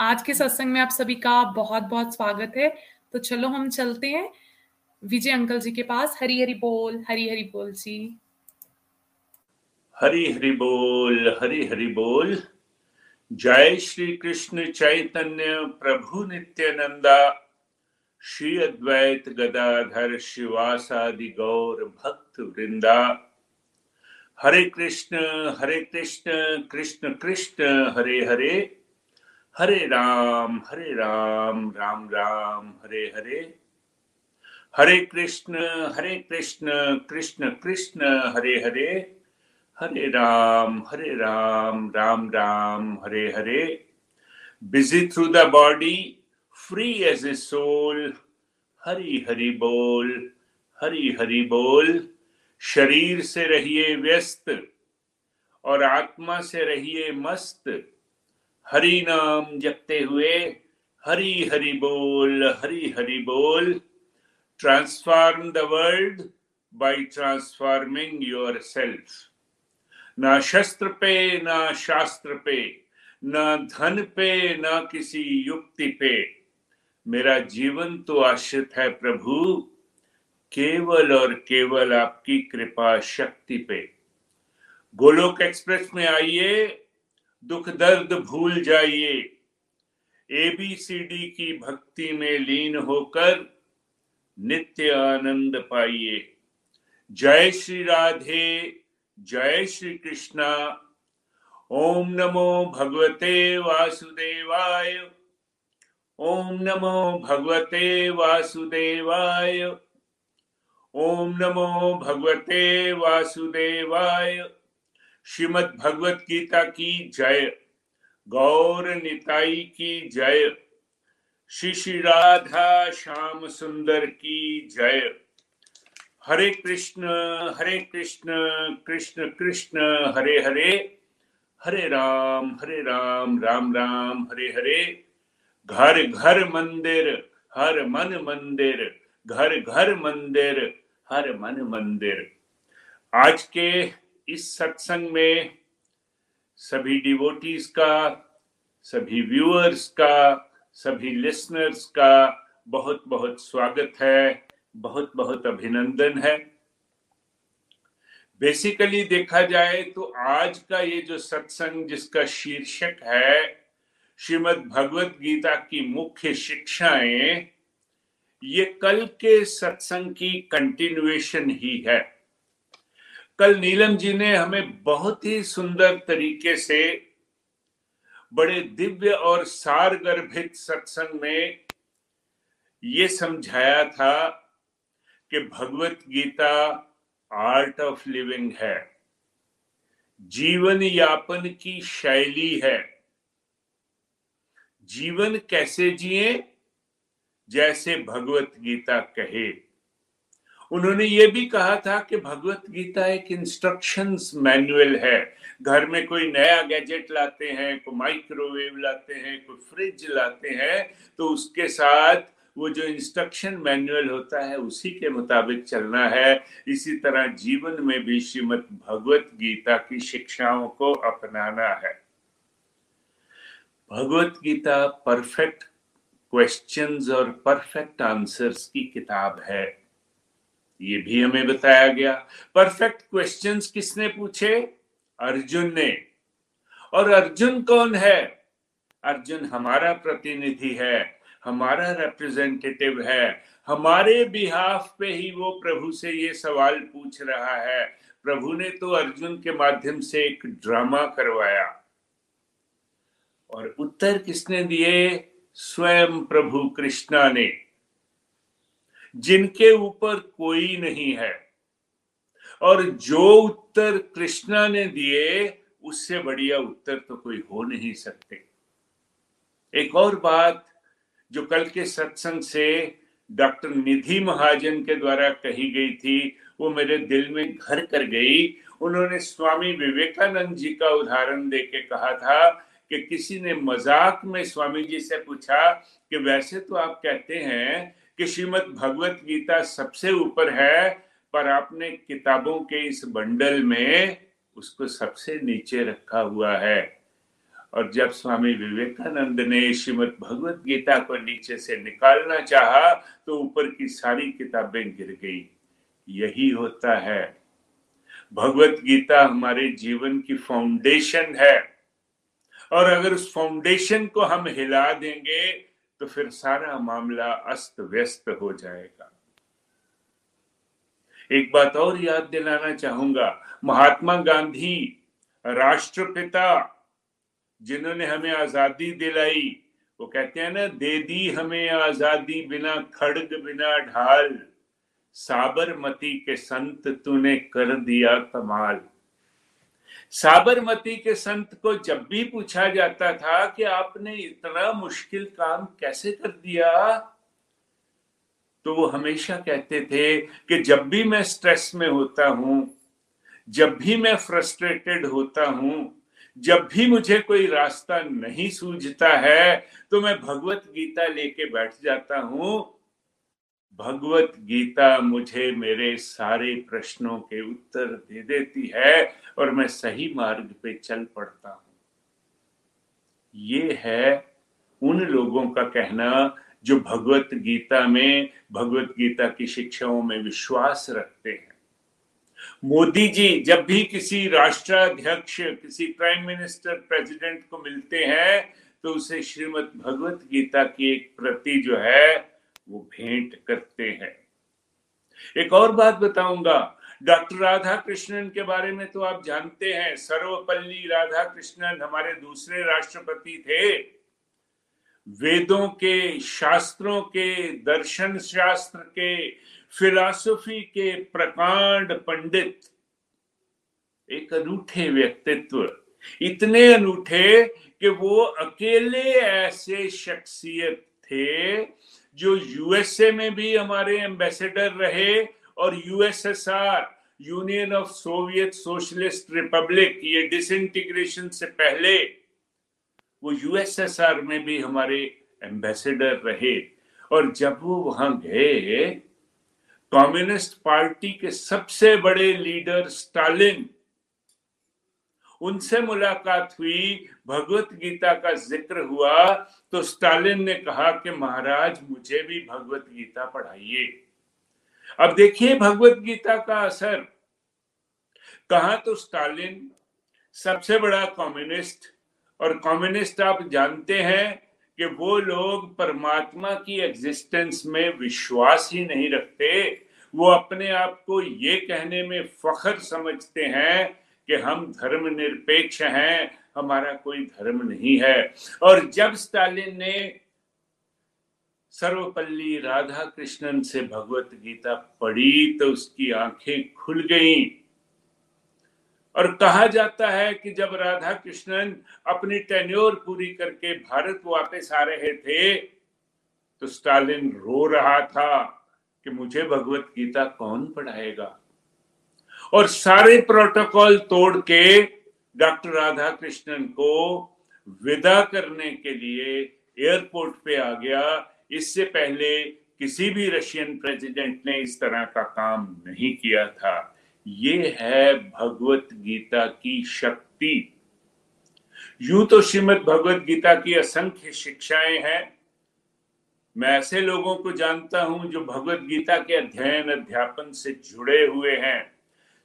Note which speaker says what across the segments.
Speaker 1: आज के सत्संग में आप सभी का बहुत बहुत स्वागत है। तो चलो हम चलते हैं। विजय अंकल जी के पास। हरी हरी बोल हरी हरी बोल जी।
Speaker 2: हरी हरि बोल हरी हरि बोल। जय श्री कृष्ण चैतन्य प्रभु नित्यानंदा। श्री अद्वैत गदाधर शिवासादि गौर भक्त वृंदा। Hare Krishna Hare Krishna Krishna Krishna Hare Hare Hare Rama Hare Rama Rama Rama, Hare Hare. Hare Krishna Hare Krishna Krishna Krishna, Hare Hare. Hare Rama Hare Rama Rama Rama, Hare Hare. Busy through the body free as a soul Hari Hari बोल, हरि हरि बोल। शरीर से रहिए व्यस्त और आत्मा से रहिए मस्त। हरि नाम जपते हुए हरि हरि बोल, हरि हरि बोल। Transform the world by transforming yourself ना शस्त्र पे, ना शास्त्र पे, ना धन पे, ना किसी युक्ति पे। मेरा जीवन तो आश्रित है प्रभु, केवल और केवल आपकी कृपा शक्ति पे। गोलोक एक्सप्रेस में आइए। दुख दर्द भूल जाइए। एबीसीडी की भक्ति में लीन होकर नित्य आनंद पाइए। जय श्री राधे, जय श्री कृष्णा। ओम नमो भगवते वासुदेवाय। ओम नमो भगवते वासुदेवाय। ओम नमो भगवते वासुदेवाय। श्रीमद भगवत गीता की जय। गौर निताई की जय। श्री श्री राधा श्याम सुंदर की जय। हरे कृष्ण हरे कृष्ण कृष्ण कृष्ण, हरे हरे। हरे राम हरे राम राम राम, हरे हरे। घर घर मंदिर, हर मन मंदिर, घर घर मंदिर, हर मन मंदिर। आज के इस सत्संग में सभी डिवोटीज का, सभी व्यूअर्स का, सभी लिसनर्स का बहुत बहुत स्वागत है बहुत बहुत अभिनंदन है। बेसिकली देखा जाए तो आज का ये जो सत्संग जिसका शीर्षक है, श्रीमद् भगवत गीता की मुख्य शिक्षाएँ, ये कल के सत्संग की कंटिन्यूएशन ही है। कल नीलम जी ने हमें बहुत ही सुंदर तरीके से बड़े दिव्य और सार गर्भित सत्संग में ये समझाया था कि Bhagavad Gita art of living है, जीवन यापन की शैली है। जीवन कैसे जिए? जैसे भगवत गीता कहे। उन्होंने ये भी कहा था कि भगवत गीता एक इंस्ट्रक्शंस मैनुअल है। घर में कोई नया गैजेट लाते हैं, कोई माइक्रोवेव लाते हैं, कोई फ्रिज लाते हैं तो उसके साथ वो जो इंस्ट्रक्शन मैनुअल होता है, उसी के मुताबिक चलना है। इसी तरह जीवन में भी श्रीमद भगवत गीता की शिक्षाओं को अपनाना है। भगवत गीता परफेक्ट क्वेश्चंस और परफेक्ट आंसर्स की किताब है। ये भी हमें बताया गया। परफेक्ट क्वेश्चंस किसने पूछे? अर्जुन ने। और अर्जुन कौन है? अर्जुन हमारा प्रतिनिधि है, हमारा रिप्रेजेंटेटिव है, हमारे बिहाफ पे ही वो प्रभु से ये सवाल पूछ रहा है। प्रभु ने तो अर्जुन के माध्यम से एक ड्रामा करवाया। और उत्तर किसने दिए? स्वयं प्रभु कृष्णा ने। जिनके ऊपर कोई नहीं है। और जो उत्तर कृष्णा ने दिए, उससे बढ़िया उत्तर तो कोई हो नहीं सकते। एक और बात जो कल के सत्संग से डॉक्टर निधि महाजन के द्वारा कही गई थी, वो मेरे दिल में घर कर गई। उन्होंने स्वामी विवेकानंद जी का उदाहरण देके कहा था कि किसी ने मज़ाक में स्वामी जी से पूछा कि वैसे तो आप कहते हैं कि श्रीमद भगवत गीता सबसे ऊपर है, पर आपने किताबों के इस बंडल में उसको सबसे नीचे रखा हुआ है। और जब स्वामी विवेकानंद ने श्रीमद भगवत गीता को नीचे से निकालना चाहा तो ऊपर की सारी किताबें गिर गई। यही होता है। भगवत गीता हमारे जीवन की फाउंडेशन है। और अगर उस फाउंडेशन को हम हिला देंगे तो फिर सारा मामला अस्त व्यस्त हो जाएगा। एक बात और याद दिलाना चाहूँगा। महात्मा गांधी, राष्ट्रपिता, जिन्होंने हमें आज़ादी दिलाई, वो कहते हैं ना, दे दी हमें आज़ादी बिना खड़ग, बिना ढाल, साबरमती के संत तूने कर दिया कमाल। साबरमती के संत को जब भी पूछा जाता था कि आपने इतना मुश्किल काम कैसे कर दिया तो वो हमेशा कहते थे कि जब भी मैं स्ट्रेस में होता हूँ, जब भी मैं फ्रस्ट्रेटेड होता हूँ, जब भी मुझे कोई रास्ता नहीं सूझता है तो मैं भगवत गीता लेके बैठ जाता हूँ। भगवत गीता मुझे मेरे सारे प्रश्नों के उत्तर दे देती है और मैं सही मार्ग पे चल पड़ता हूँ। ये है उन लोगों का कहना जो भगवत गीता में, भगवत गीता की शिक्षाओं में विश्वास रखते हैं। मोदी जी जब भी किसी राष्ट्राध्यक्ष, किसी प्राइम मिनिस्टर, प्रेसिडेंट को मिलते हैं तो उसे श्रीमद भगवत गीता की एक प्रति जो है वो भेंट करते हैं। एक और बात बताऊँगा, डॉक्टर राधा कृष्णन के बारे में तो आप जानते हैं, सर्वपल्ली राधा कृष्णन हमारे दूसरे राष्ट्रपति थे। वेदों के, शास्त्रों के, दर्शन शास्त्र के, फिलॉसफी के प्रकांड पंडित, एक अनूठे व्यक्तित्व, इतने अनूठे कि वो अकेले ऐसे शख्सियत थे जो यूएसए में भी हमारे एम्बेसडर रहे और USSR union of soviet socialist republic ये डिसइंटीग्रेशन से पहले वो यूएसएसआर में भी हमारे एम्बेसडर रहे। और जब वो वहाँ गए कम्युनिस्ट पार्टी के सबसे बड़े लीडर स्टालिन उनसे मुलाकात हुई, भगवत गीता का ज़िक्र हुआ तो स्टालिन ने कहा कि महाराज, मुझे भी भगवत गीता पढ़ाइए। अब देखिए भगवत गीता का असर। कहा तो स्टालिन, सबसे बड़ा कम्युनिस्ट और कम्युनिस्ट आप जानते हैं कि वो लोग परमात्मा की एग्जिस्टेंस में विश्वास ही नहीं रखते। वो अपने आप को ये कहने में फख्र समझते हैं कि हम धर्म निरपेक्ष हैं, हमारा कोई धर्म नहीं है। और जब स्टालिन ने सर्वपल्ली राधा कृष्णन से भगवत गीता पढ़ी तो उसकी आँखें खुल गईं। और कहा जाता है कि जब राधा कृष्णन अपनी टेन्योर पूरी करके भारत वापस आ रहे थे तो स्टालिन रो रहा था कि मुझे भगवत गीता कौन पढ़ाएगा? और सारे प्रोटोकॉल तोड़ के डॉक्टर राधा कृष्णन को विदा करने के लिए एयरपोर्ट पे आ गया। इससे पहले किसी भी रशियन प्रेसिडेंट ने इस तरह का काम नहीं किया था। ये है भगवत गीता की शक्ति। यूँ तो श्रीमद भगवत गीता की असंख्य शिक्षाएँ हैं। मैं ऐसे लोगों को जानता हूँ जो भगवत गीता के अध्ययन, अध्यापन से जुड़े हुए हैं।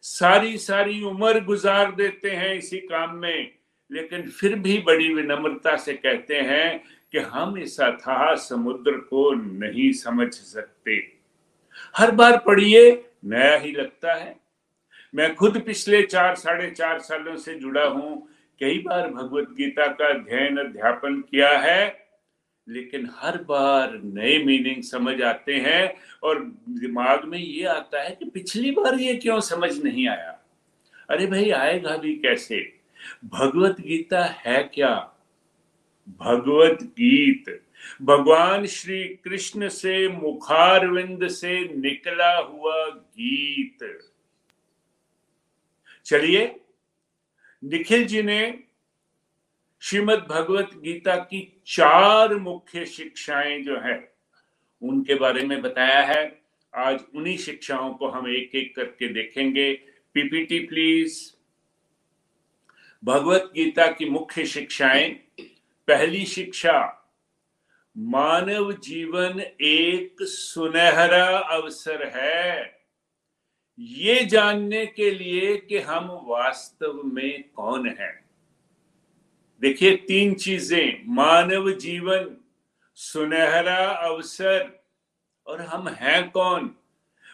Speaker 2: सारी सारी उम्र गुजार देते हैं इसी काम में। लेकिन फिर भी बड़ी विनम्रता से कहते हैं कि हम इस अथाह समुद्र को नहीं समझ सकते। हर बार पढ़िए, नया ही लगता है। मैं खुद पिछले चार, साढ़े चार सालों से जुड़ा हूँ। कई बार भगवत गीता का अध्ययन, अध्यापन किया है। लेकिन हर बार नए मीनिंग समझ आते हैं और दिमाग में ये आता है कि पिछली बार ये क्यों समझ नहीं आया? अरे भाई, आएगा भी कैसे? भगवत गीता है क्या? भगवत गीत। भगवान श्री कृष्ण से, मुखारविंद से निकला हुआ गीत। चलिए, निखिल जी ने श्रीमद भगवत गीता की चार मुख्य शिक्षाएँ जो है, उनके बारे में बताया है। आज उन्हीं शिक्षाओं को हम एक एक करके देखेंगे। PPT please. भगवत गीता की मुख्य शिक्षाएँ। पहली शिक्षा, मानव जीवन एक सुनहरा अवसर है। ये जानने के लिए कि हम वास्तव में कौन हैं। देखिए, तीन चीज़ें, मानव जीवन, सुनहरा अवसर, और हम हैं कौन?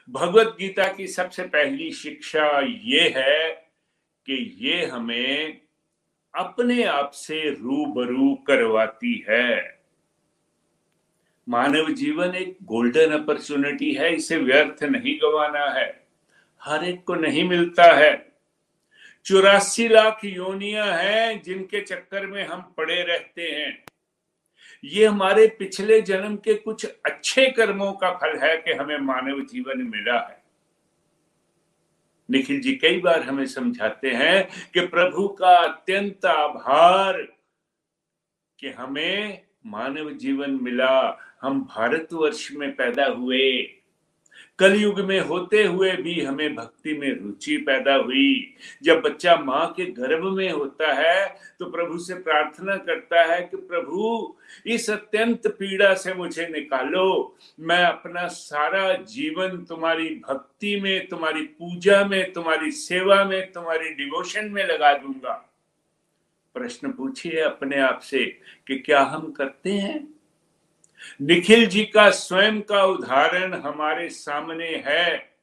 Speaker 2: भगवत गीता की सबसे पहली शिक्षा ये है कि ये हमें अपने आप से रूबरू करवाती है। मानव जीवन एक गोल्डन अपॉर्चुनिटी है, इसे व्यर्थ नहीं गवाना है। हर एक को नहीं मिलता है। चौरासी लाख योनिया हैं जिनके चक्कर में हम पड़े रहते हैं। ये हमारे पिछले जन्म के कुछ अच्छे कर्मों का फल है कि हमें मानव जीवन मिला है। निखिल जी कई बार हमें समझाते हैं कि प्रभु का अत्यंत आभार कि हमें मानव जीवन मिला, हम भारतवर्ष में पैदा हुए। कलयुग में होते हुए भी हमें भक्ति में रुचि पैदा हुई। जब बच्चा माँ के गर्भ में होता है तो प्रभु से प्रार्थना करता है कि, प्रभु, इस अत्यंत पीड़ा से मुझे निकालो। मैं अपना सारा जीवन तुम्हारी भक्ति में, तुम्हारी पूजा में, तुम्हारी सेवा में, तुम्हारी डिवोशन में लगा दूँगा। प्रश्न पूछिए अपने आप से कि क्या हम करते हैं? निखिल जी का स्वयं का उदाहरण हमारे सामने है।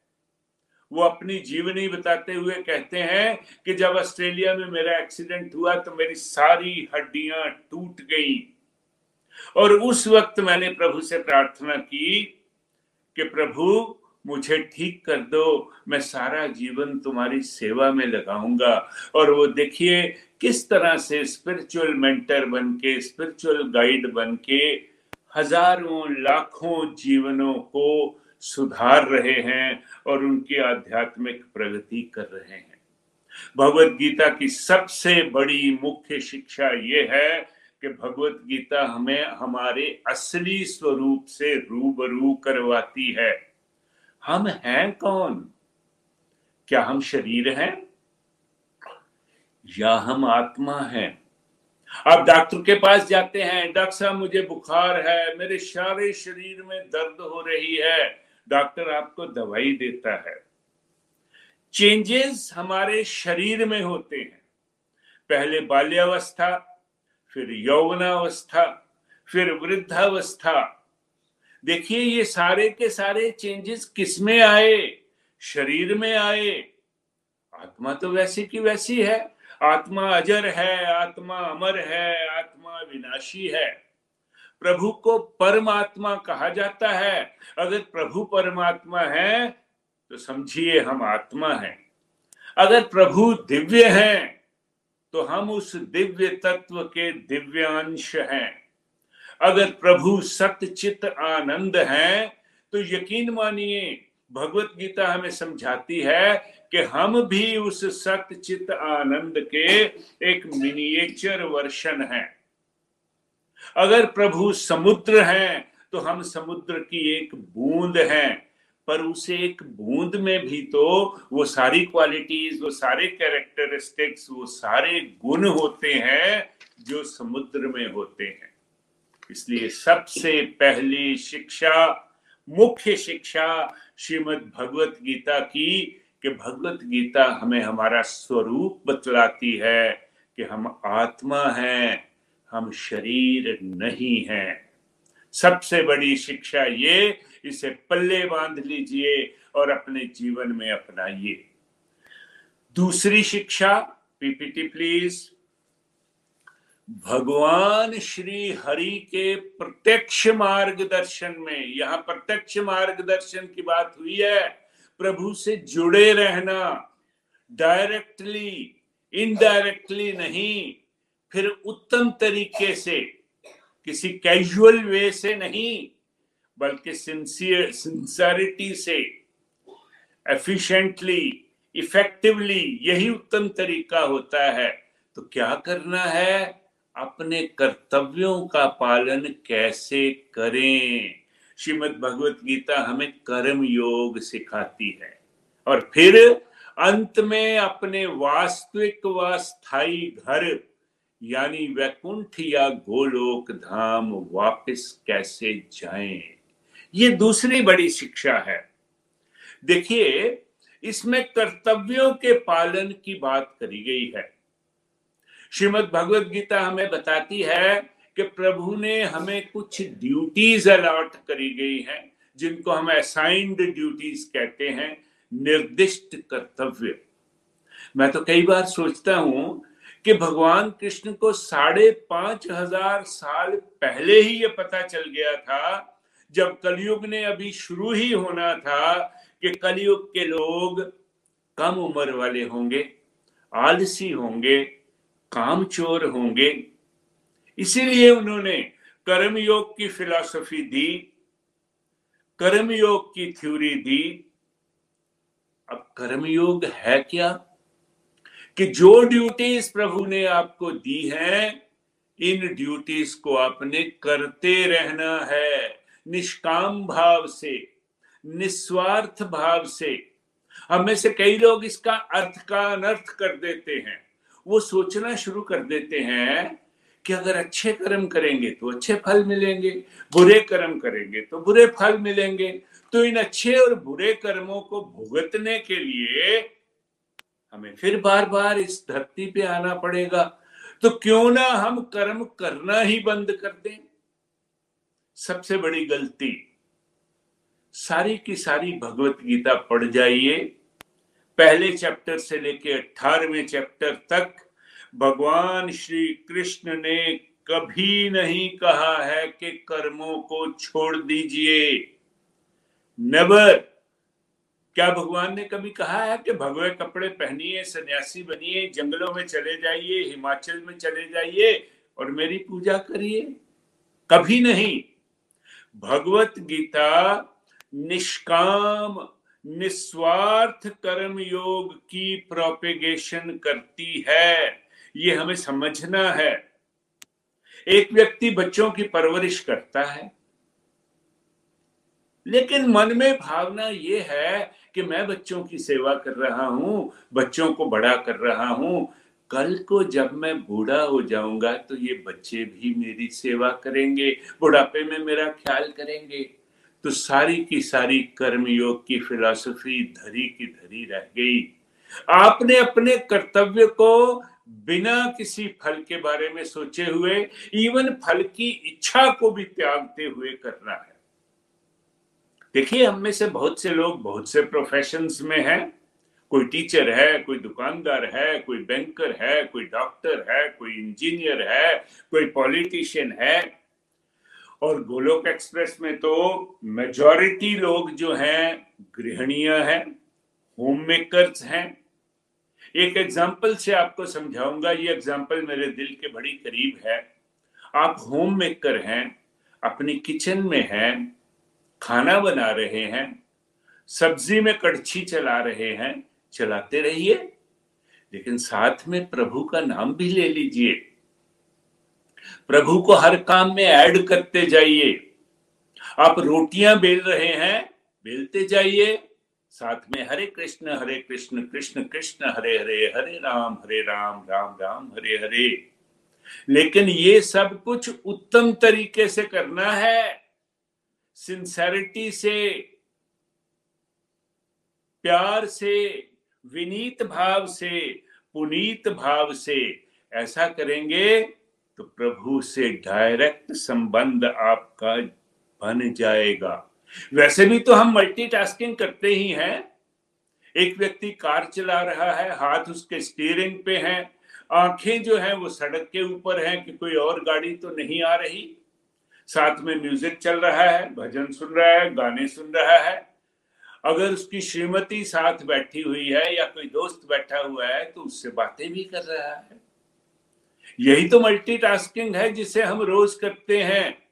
Speaker 2: वो अपनी जीवनी बताते हुए कहते हैं कि जब ऑस्ट्रेलिया में मेरा एक्सीडेंट हुआ तो मेरी सारी हड्डियाँ टूट गई। और उस वक्त मैंने प्रभु से प्रार्थना की कि प्रभु, मुझे ठीक कर दो, मैं सारा जीवन तुम्हारी सेवा में लगाऊँगा। और वो देखिए, किस तरह से स्पिरिचुअल मेंटर बन के स्पिरिचुअल गाइड बन के हज़ारों लाखों जीवनों को सुधार रहे हैं और उनकी आध्यात्मिक प्रगति कर रहे हैं। भगवत गीता की सबसे बड़ी मुख्य शिक्षा ये है कि भगवत गीता हमें हमारे असली स्वरूप से रूबरू करवाती है। हम हैं कौन? क्या हम शरीर हैं? या हम आत्मा हैं? आप डॉक्टर के पास जाते हैं, डॉक्टर साहब, मुझे बुखार है, मेरे सारे शरीर में दर्द हो रही है। डॉक्टर आपको दवाई देता है। चेंजेस हमारे शरीर में होते हैं। पहले बाल्यावस्था, फिर यौवनावस्था, फिर वृद्धावस्था। देखिए, ये सारे के सारे चेंजेस किसमें आए? शरीर में आए। आत्मा तो वैसी की वैसी है। आत्मा अजर है, आत्मा अमर है, आत्मा विनाशी है। प्रभु को परमात्मा कहा जाता है। अगर प्रभु परमात्मा है तो समझिए हम आत्मा हैं। अगर प्रभु दिव्य हैं तो हम उस दिव्य तत्व के दिव्यांश हैं। अगर प्रभु सत्यचित आनंद हैं तो यकीन मानिए, भगवत गीता हमें समझाती है कि हम भी उस सत्य चित आनंद के एक मिनिएचर वर्षन हैं। अगर प्रभु समुद्र हैं तो हम समुद्र की एक बूंद हैं। पर उसे एक बूंद में भी तो वो सारी क्वालिटीज वो सारे कैरेक्टरिस्टिक्स वो सारे गुण होते हैं जो समुद्र में होते हैं। इसलिए सबसे पहली शिक्षा, मुख्य शिक्षा श्रीमद् भगवत गीता की कि भगवत गीता हमें हमारा स्वरूप बतलाती है कि हम आत्मा हैं, हम शरीर नहीं हैं। सबसे बड़ी शिक्षा ये, इसे पल्ले बाँध लीजिए और अपने जीवन में अपनाइए। दूसरी शिक्षा, पीपीटी प्लीज़। भगवान श्री हरि के प्रत्यक्ष मार्गदर्शन में, यहाँ प्रत्यक्ष मार्गदर्शन की बात हुई है प्रभु से जुड़े रहना। डायरेक्टली इनडायरेक्टली नहीं, फिर उत्तम तरीके से, किसी कैजुअल वे से नहीं, बल्कि सिंसियर सिंसियरिटी से एफिशिएंटली इफेक्टिवली यही उत्तम तरीका होता है। तो क्या करना है? अपने कर्तव्यों का पालन कैसे करें? श्रीमद भगवत गीता हमें कर्म योग सिखाती है। और फिर अंत में अपने वास्तविक व स्थायी घर, यानी वैकुंठ या गोलोक धाम वापस कैसे जाएँ? ये दूसरी बड़ी शिक्षा है। देखिए, इसमें कर्तव्यों के पालन की बात करी गई है। श्रीमद भगवत गीता हमें बताती है कि प्रभु ने हमें कुछ ड्यूटीज़ अलॉट करी गई हैं, जिनको हम असाइंड ड्यूटीज़ कहते हैं, निर्दिष्ट कर्तव्य। मैं तो कई बार सोचता हूँ कि भगवान कृष्ण को साढ़े पाँच हज़ार साल पहले ही ये पता चल गया था, जब कलयुग ने अभी शुरू ही होना था कि कलयुग के लोग कम उम्र वाले होंगे, आलसी होंगे कामचोर होंगे इसीलिए उन्होंने कर्मयोग की फिलॉसफी दी, कर्मयोग की थ्योरी दी। अब कर्मयोग है क्या? कि जो ड्यूटीज़ प्रभु ने आपको दी हैं, इन ड्यूटीज़ को आपने करते रहना है, निष्काम भाव से, निस्वार्थ भाव से। हम में से कई लोग इसका अर्थ का अनर्थ कर देते हैं, वो सोचना शुरू कर देते हैं कि अगर अच्छे कर्म करेंगे तो अच्छे फल मिलेंगे, बुरे कर्म करेंगे तो बुरे फल मिलेंगे। तो इन अच्छे और बुरे कर्मों को भुगतने के लिए हमें फिर बार बार इस धरती पे आना पड़ेगा। तो क्यों ना हम कर्म करना ही बंद कर दें। सबसे बड़ी गलती, सारी की सारी भगवत गीता पढ़ जाइए। पहले चैप्टर से लेके अठारहवें चैप्टर तक भगवान श्री कृष्ण ने कभी नहीं कहा है कि कर्मों को छोड़ दीजिए। नेवर क्या भगवान ने कभी कहा है कि भगवे कपड़े पहनिए, सन्यासी बनिए, जंगलों में चले जाइए, हिमाचल में चले जाइए और मेरी पूजा करिए? कभी नहीं। भगवत गीता निष्काम, निस्वार्थ कर्म योग की प्रोपेगेशन करती है। ये हमें समझना है। एक व्यक्ति बच्चों की परवरिश करता है, लेकिन मन में भावना ये है कि मैं बच्चों की सेवा कर रहा हूँ, बच्चों को बड़ा कर रहा हूँ। कल को जब मैं बूढ़ा हो जाऊँगा तो ये बच्चे भी मेरी सेवा करेंगे, बुढ़ापे में मेरा ख्याल करेंगे। तो सारी की सारी कर्मयोग की फिलॉसफी धरी की धरी रह गई। आपने अपने कर्तव्य को बिना किसी फल के बारे में सोचे हुए इवन फल की इच्छा को भी त्यागते हुए करना है। देखिए, हम में से बहुत से लोग, बहुत से प्रोफेशंस में हैं। कोई टीचर है, कोई दुकानदार है, कोई बैंकर है, कोई डॉक्टर है, कोई इंजीनियर है, कोई पॉलिटिशियन है। और गोलोक एक्सप्रेस में तो मेजॉरिटी लोग जो हैं, गृहणीय हैं होम मेकर्स हैं। एक एग्ज़ाम्पल से आपको समझाऊँगा, ये एग्ज़ाम्पल मेरे दिल के बड़ी करीब है। आप होम मेकर हैं, अपनी किचन में हैं, खाना बना रहे हैं, सब्ज़ी में कड़छी चला रहे हैं, चलाते रहिए, लेकिन साथ में प्रभु का नाम भी ले लीजिए। प्रभु को हर काम में ऐड करते जाइए। आप रोटियाँ बेल रहे हैं, बेलते जाइए। साथ में हरे कृष्ण हरे कृष्ण कृष्ण कृष्ण, हरे हरे हरे राम हरे राम राम राम, हरे हरे। लेकिन ये सब कुछ उत्तम तरीके से करना है। सिंसेरिटी से, प्यार से, विनीत भाव से, पुनीत भाव से ऐसा करेंगे तो प्रभु से डायरेक्ट संबंध आपका बन जाएगा। वैसे भी तो हम मल्टीटास्किंग करते ही हैं। एक व्यक्ति कार चला रहा है, हाथ उसके स्टीयरिंग पे है, आँखें जो है वो सड़क के ऊपर है कि कोई और गाड़ी तो नहीं आ रही। साथ में म्यूज़िक चल रहा है, भजन सुन रहा है, गाने सुन रहा है। अगर उसकी श्रीमती साथ बैठी हुई है या कोई दोस्त बैठा हुआ है तो उससे बातें भी कर रहा है। यही तो मल्टीटास्किंग है जिसे हम रोज करते हैं।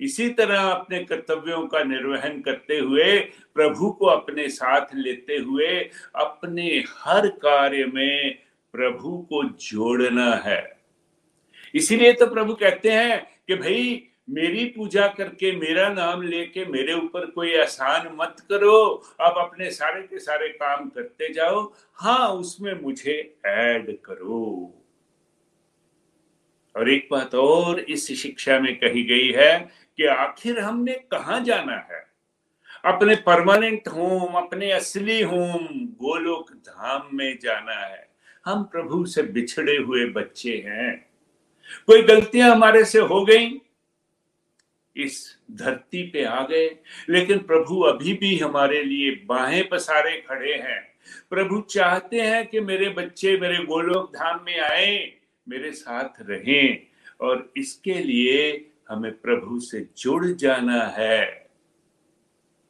Speaker 2: इसी तरह अपने कर्तव्यों का निर्वहन करते हुए, प्रभु को अपने साथ लेते हुए, अपने हर कार्य में प्रभु को जोड़ना है। इसीलिए तो प्रभु कहते हैं कि भाई, मेरी पूजा करके, मेरा नाम लेके मेरे ऊपर कोई आसान मत करो। आप अपने सारे के सारे काम करते जाओ। हाँ उसमें मुझे ऐड करो। और एक बात और इस शिक्षा में कही गई है कि आखिर हमने कहा जाना है? अपने परमानेंट होम, अपने असली होम, गोलोक धाम में जाना है। हम प्रभु से बिछड़े हुए बच्चे हैं। कोई गलतियाँ हमारे से हो गई? इस धरती पे आ गए, लेकिन प्रभु अभी भी हमारे लिए बाहें पसारे खड़े हैं। प्रभु चाहते हैं कि मेरे बच्चे मेरे गोलोक धाम में आए, मेरे साथ रहें और इसके लिए हमें प्रभु से जुड़ जाना है।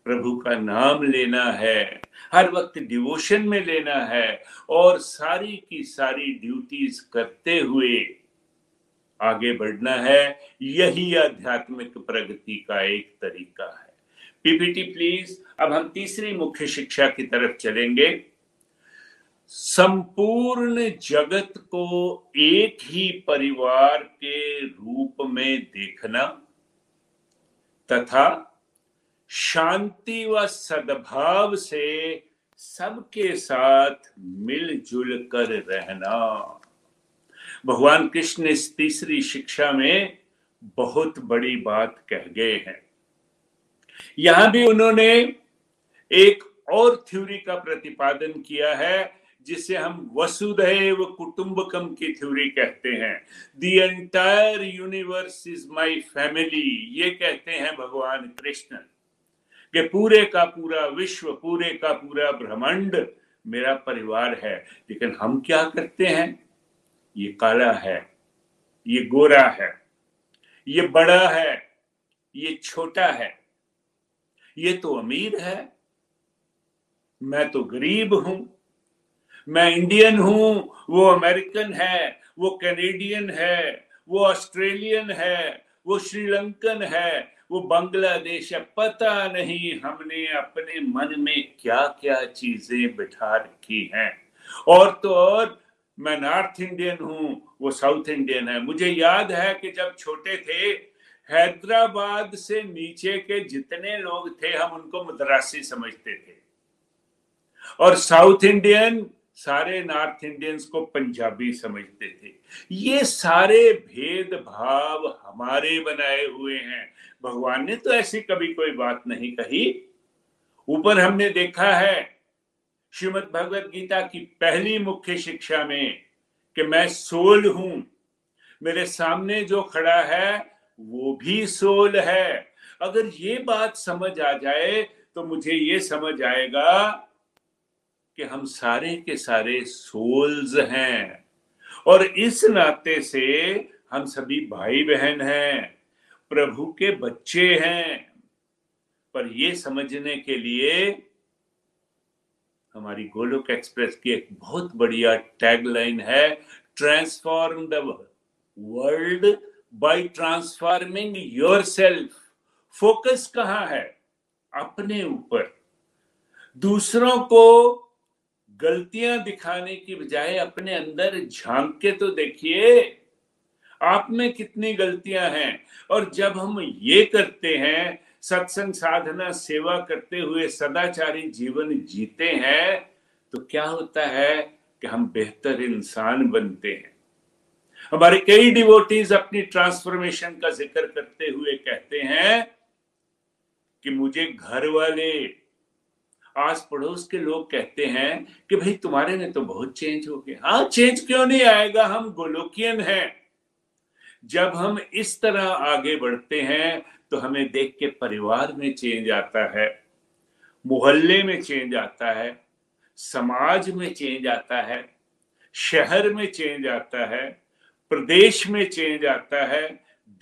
Speaker 2: प्रभु का नाम लेना है। हर वक्त डिवोशन में लेना है और सारी की सारी ड्यूटीज़ करते हुए आगे बढ़ना है। यही आध्यात्मिक प्रगति का एक तरीका है। पीपीटी, प्लीज़, अब हम तीसरी मुख्य शिक्षा की तरफ़ चलेंगे। संपूर्ण जगत को एक ही परिवार के रूप में देखना तथा शांति व सद्भाव से सबके साथ मिलजुल कर रहना। भगवान कृष्ण इस तीसरी शिक्षा में बहुत बड़ी बात कह गए हैं। यहाँ भी उन्होंने एक और थ्योरी का प्रतिपादन किया है जिसे हम वसुधैव कुटुंबकम की थ्योरी कहते हैं। The entire universe is my family ये कहते हैं भगवान कृष्ण। कि पूरे का पूरा विश्व, पूरे का पूरा ब्रह्मांड मेरा परिवार है, लेकिन हम क्या करते हैं? ये काला है, ये गोरा है, ये बड़ा है, ये छोटा है, ये तो अमीर है, मैं तो गरीब हूँ मैं इंडियन हूँ, वो अमेरिकन है, वो कैनेडियन है, वो ऑस्ट्रेलियन है, वो श्रीलंकन है, वो बांग्लादेश है, पता नहीं हमने अपने मन में क्या क्या चीज़ें बिठा रखी हैं। और तो और, मैं नॉर्थ इंडियन हूँ, वो साउथ इंडियन है। मुझे याद है कि जब छोटे थे, हैदराबाद से नीचे के जितने लोग थे, हम उनको मद्रासी समझते थे। और साउथ इंडियन सारे नॉर्थ इंडियंस को पंजाबी समझते थे। ये सारे भेदभाव हमारे बनाए हुए हैं। भगवान ने तो ऐसी कभी कोई बात नहीं कही। ऊपर हमने देखा है श्रीमद भगवत गीता की पहली मुख्य शिक्षा में कि मैं सोल हूँ। मेरे सामने जो खड़ा है, वो भी सोल है। अगर ये बात समझ आ जाए तो मुझे ये समझ आएगा कि हम सारे के सारे सोल्स हैं। और इस नाते से हम सभी भाई बहन हैं, प्रभु के बच्चे हैं। पर ये समझने के लिए हमारी गोलोक एक्सप्रेस की एक बहुत बढ़िया टैगलाइन है transform the world by transforming yourself focus कहाँ है? अपने ऊपर। दूसरों को गलतियाँ दिखाने की बजाय अपने अंदर झाँक के तो देखिए, आप में कितनी गलतियाँ हैं। और जब हम ये करते हैं, सत्संग साधना सेवा करते हुए सदाचारी जीवन जीते हैं तो क्या होता है कि हम बेहतर इंसान बनते हैं। हमारे कई डिवोटीज अपनी ट्रांसफॉर्मेशन का ज़िक्र करते हुए कहते हैं कि मुझे घर वाले आस पड़ोस के लोग कहते हैं कि भाई तुम्हारे में तो बहुत चेंज हो गया। हाँ चेंज क्यों नहीं आएगा? हम गोलोकियन हैं। जब हम इस तरह आगे बढ़ते हैं तो हमें देख के परिवार में चेंज आता है, मोहल्ले में चेंज आता है, समाज में चेंज आता है, शहर में चेंज आता है, प्रदेश में चेंज आता है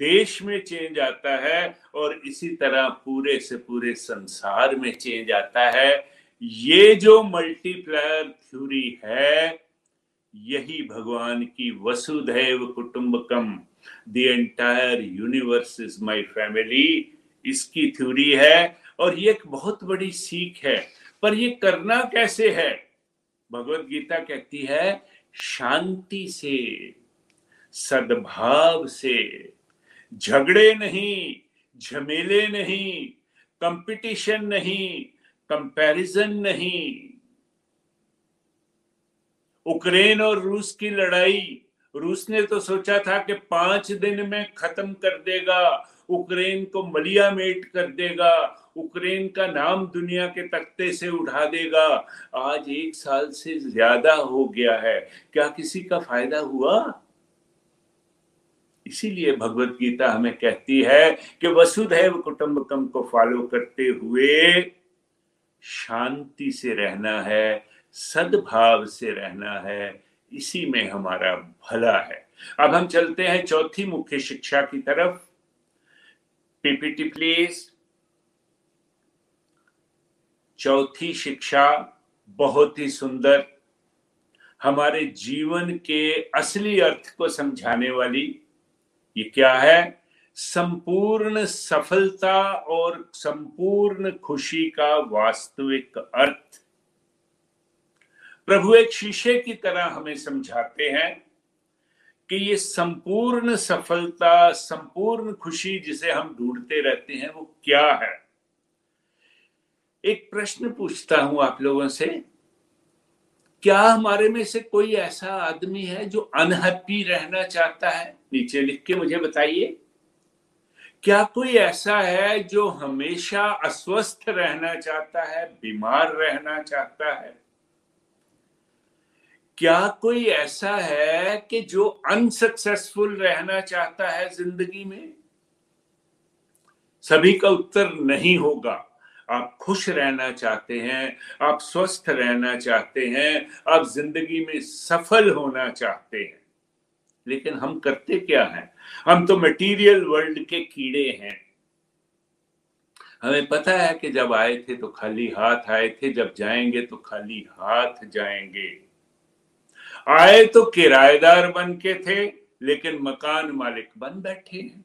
Speaker 2: देश में चेंज आता है और इसी तरह पूरे से पूरे संसार में चेंज आता है। ये जो मल्टीप्लायर थ्योरी है, यही भगवान की वसुधैव कुटुंबकम। The entire universe is my family इसकी थ्योरी है और ये एक बहुत बड़ी सीख है। पर ये करना कैसे है? भगवत गीता कहती है, शांति से, सद्भाव से झगड़े नहीं, झमेले नहीं कंपटीशन नहीं कंपैरिजन नहीं। उक्रेन और रूस की लड़ाई, रूस ने तो सोचा था कि पाँच दिन में खत्म कर देगा, उक्रेन को मलिया मेट कर देगा, उक्रेन का नाम दुनिया के तख्ते से उठा देगा। आज एक साल से ज़्यादा हो गया है, क्या किसी का फ़ायदा हुआ? इसीलिए भगवत गीता हमें कहती है कि वसुधैव कुटुंबकम को फॉलो करते हुए शांति से रहना है, सद्भाव से रहना है, इसी में हमारा भला है। अब हम चलते हैं चौथी मुख्य शिक्षा की तरफ़। पीपीटी प्लीज़ चौथी शिक्षा बहुत ही सुंदर। हमारे जीवन के असली अर्थ को समझाने वाली ये क्या है? संपूर्ण सफलता और संपूर्ण खुशी का वास्तविक अर्थ। प्रभु एक शीशे की तरह हमें समझाते हैं कि ये संपूर्ण सफलता, संपूर्ण खुशी जिसे हम ढूंढते रहते हैं, वो क्या है? एक प्रश्न पूछता हूँ आप लोगों से क्या हमारे में से कोई ऐसा आदमी है जो अनहैप्पी रहना चाहता है? नीचे लिख के मुझे बताइए। क्या कोई ऐसा है जो हमेशा अस्वस्थ रहना चाहता है, बीमार रहना चाहता है? क्या कोई ऐसा है कि जो अनसक्सेसफुल रहना चाहता है ज़िंदगी में? सभी का उत्तर नहीं होगा। आप खुश रहना चाहते हैं, आप स्वस्थ रहना चाहते हैं, आप ज़िंदगी में सफल होना चाहते हैं। लेकिन हम करते क्या हैं? हम तो मटेरियल वर्ल्ड के कीड़े हैं। हमें पता है कि जब आए थे तो खाली हाथ, आए थे जब जाएँगे तो खाली हाथ जाएँगे। आए तो किराएदार बन के थे, लेकिन मकान मालिक बन बैठे हैं।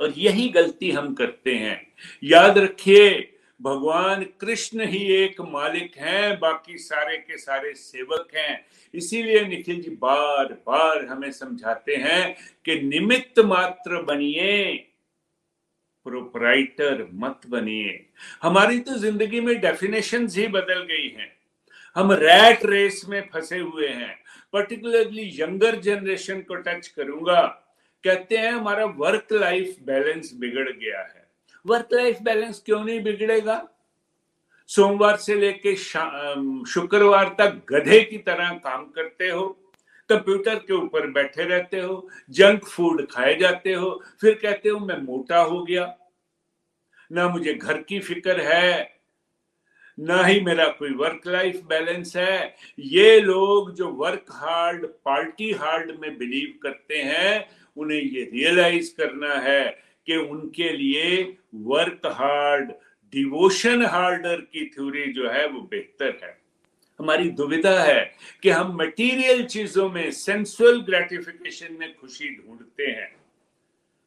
Speaker 2: और यही गलती हम करते हैं। याद रखिए, भगवान कृष्ण ही एक मालिक हैं, बाकी सारे के सारे सेवक हैं। इसीलिए निखिल जी बार बार हमें समझाते हैं कि निमित्त मात्र बनिए प्रोपराइटर मत बनिए। हमारी तो ज़िंदगी में डेफिनेशन ही बदल गई हैं। हम रैट रेस में फंसे हुए हैं। पर्टिकुलरली यंगर जनरेशन को टच करूँगा। कहते हैं हमारा वर्क लाइफ बैलेंस बिगड़ गया है। वर्क लाइफ बैलेंस क्यों नहीं बिगड़ेगा? सोमवार से लेके शुक्रवार तक गधे की तरह काम करते हो, कंप्यूटर के ऊपर बैठे रहते हो जंक फ़ूड खाए जाते हो, फिर कहते हो मैं मोटा हो गया। ना मुझे घर की फ़िक्र है, ना ही मेरा कोई वर्क लाइफ बैलेंस है। ये लोग जो वर्क हार्ड पार्टी हार्ड में बिलीव करते हैं उन्हें ये रियलाइज़ करना है कि उनके लिए वर्क हार्ड डिवोशन हार्डर की थ्योरी जो है वो बेहतर है। हमारी दुविधा है कि हम मटेरियल चीज़ों में सेंसुअल ग्रेटिफिकेशन में खुशी ढूंढते हैं।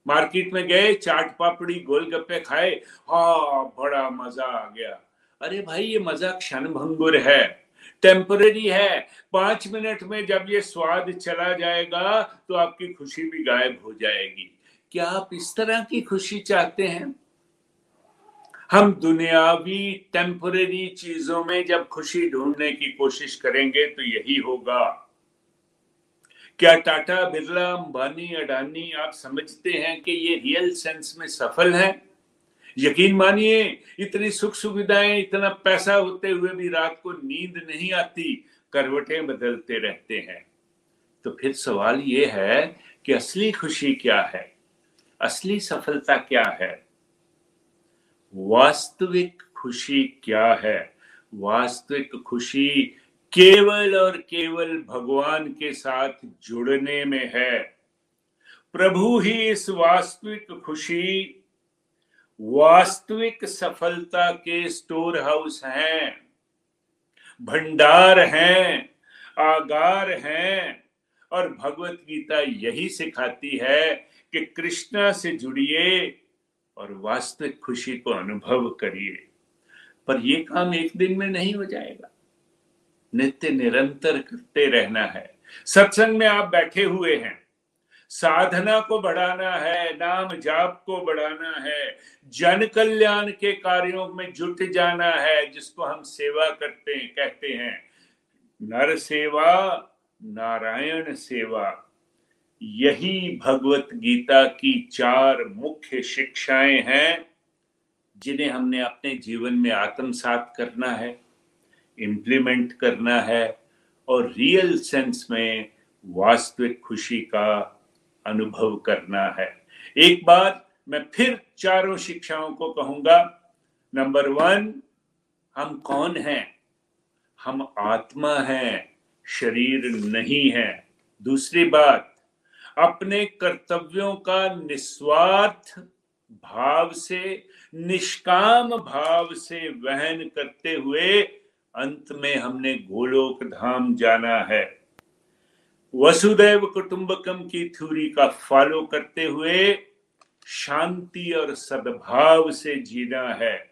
Speaker 2: मार्केट में गए, चाट पापड़ी, गोलगप्पे खाए, हा, बड़ा मज़ा आ गया। अरे भाई, ये मज़ा क्षण है। टेम्पररी है। पाँच मिनट में जब ये स्वाद चला जाएगा तो आपकी खुशी भी गायब हो जाएगी। क्या आप इस तरह की खुशी चाहते हैं? हम दुनियावी टेम्पररी चीज़ों में जब खुशी ढूँढने की कोशिश करेंगे तो यही होगा। क्या टाटा बिरला, अंबानी, अडानी आप समझते हैं कि ये रियल सेंस में सफल है? यकीन मानिए, इतनी सुख सुविधाएँ, इतना पैसा होते हुए भी रात को नींद नहीं आती, करवटें बदलते रहते हैं। तो फिर सवाल ये है कि असली खुशी क्या है? असली सफलता क्या है? वास्तविक खुशी क्या है? वास्तविक खुशी केवल और केवल भगवान के साथ जुड़ने में है। प्रभु ही इस वास्तविक खुशी वास्तविक सफलता के स्टोर हाउस हैं, भंडार हैं, आगार हैं, और भगवत गीता यही सिखाती है कि कृष्णा से जुड़िए और वास्तविक खुशी को अनुभव करिए। पर यह काम एक दिन में नहीं हो जाएगा। नित्य निरंतर करते रहना है। सत्संग में आप बैठे हुए हैं। साधना को बढ़ाना है, नाम जाप को बढ़ाना है, जन कल्याण के कार्यों में जुट जाना है, जिसको हम सेवा करते हैं, कहते हैं। नर सेवा, नारायण सेवा, यही भगवत गीता की चार मुख्य शिक्षाएँ हैं, जिन्हें हमने अपने जीवन में आत्मसात करना है इम्प्लीमेंट करना है, और रियल सेंस में वास्तविक खुशी का अनुभव करना है। एक बार मैं फिर चारों शिक्षाओं को कहूँगा, नंबर वन, हम कौन हैं? हम आत्मा हैं, शरीर नहीं है। दूसरी बात, अपने कर्तव्यों का निस्वार्थ भाव से, निष्काम भाव से वहन करते हुए अंत में हमने गोलोक धाम जाना है। वसुदैव कुटुंबकम की थ्योरी का फॉलो करते हुए शांति और सद्भाव से जीना है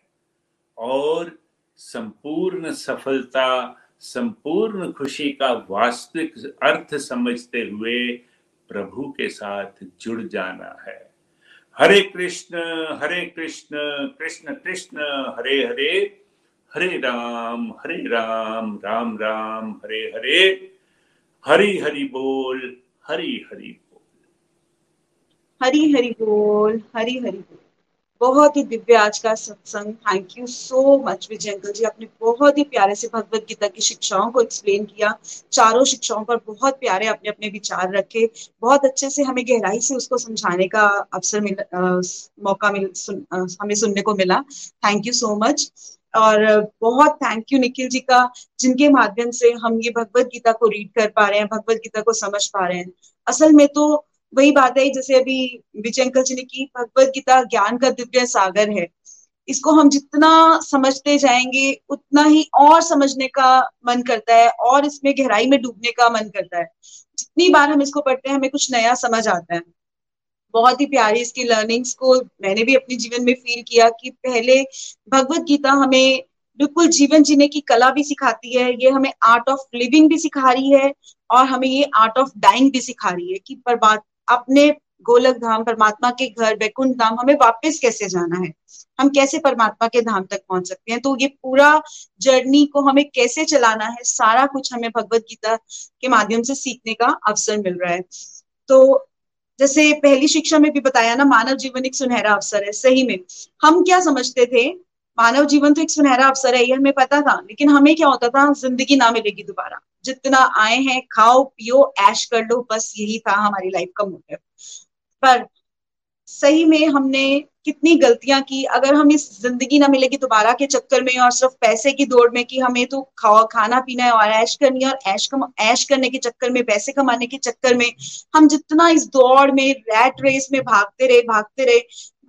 Speaker 2: और संपूर्ण सफलता, संपूर्ण खुशी का वास्तविक अर्थ समझते हुए प्रभु के साथ जुड़ जाना है। हरे कृष्ण हरे कृष्ण कृष्ण कृष्ण, हरे हरे हरे राम हरे राम राम राम, हरे हरे। हरि हरि बोल हरि हरि बोल।
Speaker 3: हरि हरि बोल हरि हरि बोल। बहुत ही दिव्य आज का सत्संग। Thank you so much Vijay uncle ji. आपने बहुत ही प्यारे से भगवत गीता की शिक्षाओं को एक्सप्लेन किया। चारों शिक्षाओं पर बहुत प्यारे अपने अपने विचार रखे। बहुत अच्छे से हमें गहराई से उसको समझाने का अवसर मिल आ, मौका मिल सुन, आ, हमें सुनने को मिला। थैंक यू सो मच और बहुत थैंक यू निखिल जी का, जिनके माध्यम से हम ये भगवत गीता को रीड कर पा रहे हैं भगवत गीता को समझ पा रहे हैं। असल में तो वही बात है, जैसे अभी विजय अंकल जी ने की भगवत गीता ज्ञान का दिव्य सागर है। इसको हम जितना समझते जाएँगे, उतना ही और समझने का मन करता है, और इसमें गहराई में डूबने का मन करता है। जितनी बार हम इसको पढ़ते हैं, हमें कुछ नया समझ आता है। बहुत ही प्यारी इसकी लर्निंग्स को मैंने भी अपने जीवन में फील किया कि पहले भगवत गीता हमें बिल्कुल जीवन जीने की कला भी सिखाती है, ये हमें आर्ट ऑफ़ लिविंग भी सिखा रही है और हमें ये आर्ट ऑफ़ डाइंग भी सिखा रही है कि पर बात अपने गोलक धाम, परमात्मा के घर बैकुंठ धाम हमें वापस कैसे जाना है? हम कैसे परमात्मा के धाम तक पहुँच सकते हैं? तो ये पूरा जर्नी को हमें कैसे चलाना है? सारा कुछ हमें भगवत गीता के माध्यम से सीखने का अवसर मिल रहा है। तो जैसे पहली शिक्षा में भी बताया ना, मानव जीवन एक सुनहरा अवसर है, सही में। हम क्या समझते थे? मानव जीवन तो एक सुनहरा अवसर है, ये हमें पता था, लेकिन हमें क्या होता था? ज़िंदगी ना मिलेगी दोबारा। जितना आए हैं, खाओ, पियो, ऐश कर लो, बस यही था हमारी लाइफ का मोटिव पर सही में हमने कितनी गलतियाँ की? अगर हम इस ज़िंदगी ना मिलेगी दोबारा के चक्कर में और सिर्फ़ पैसे की दौड़ में कि हमें तो खाओ, खाना पीना है और ऐश करनी है और ऐश कम, ऐश करने के चक्कर में, पैसे कमाने के चक्कर में हम जितना इस दौड़ में रैट रेस में भागते रहे भागते रहे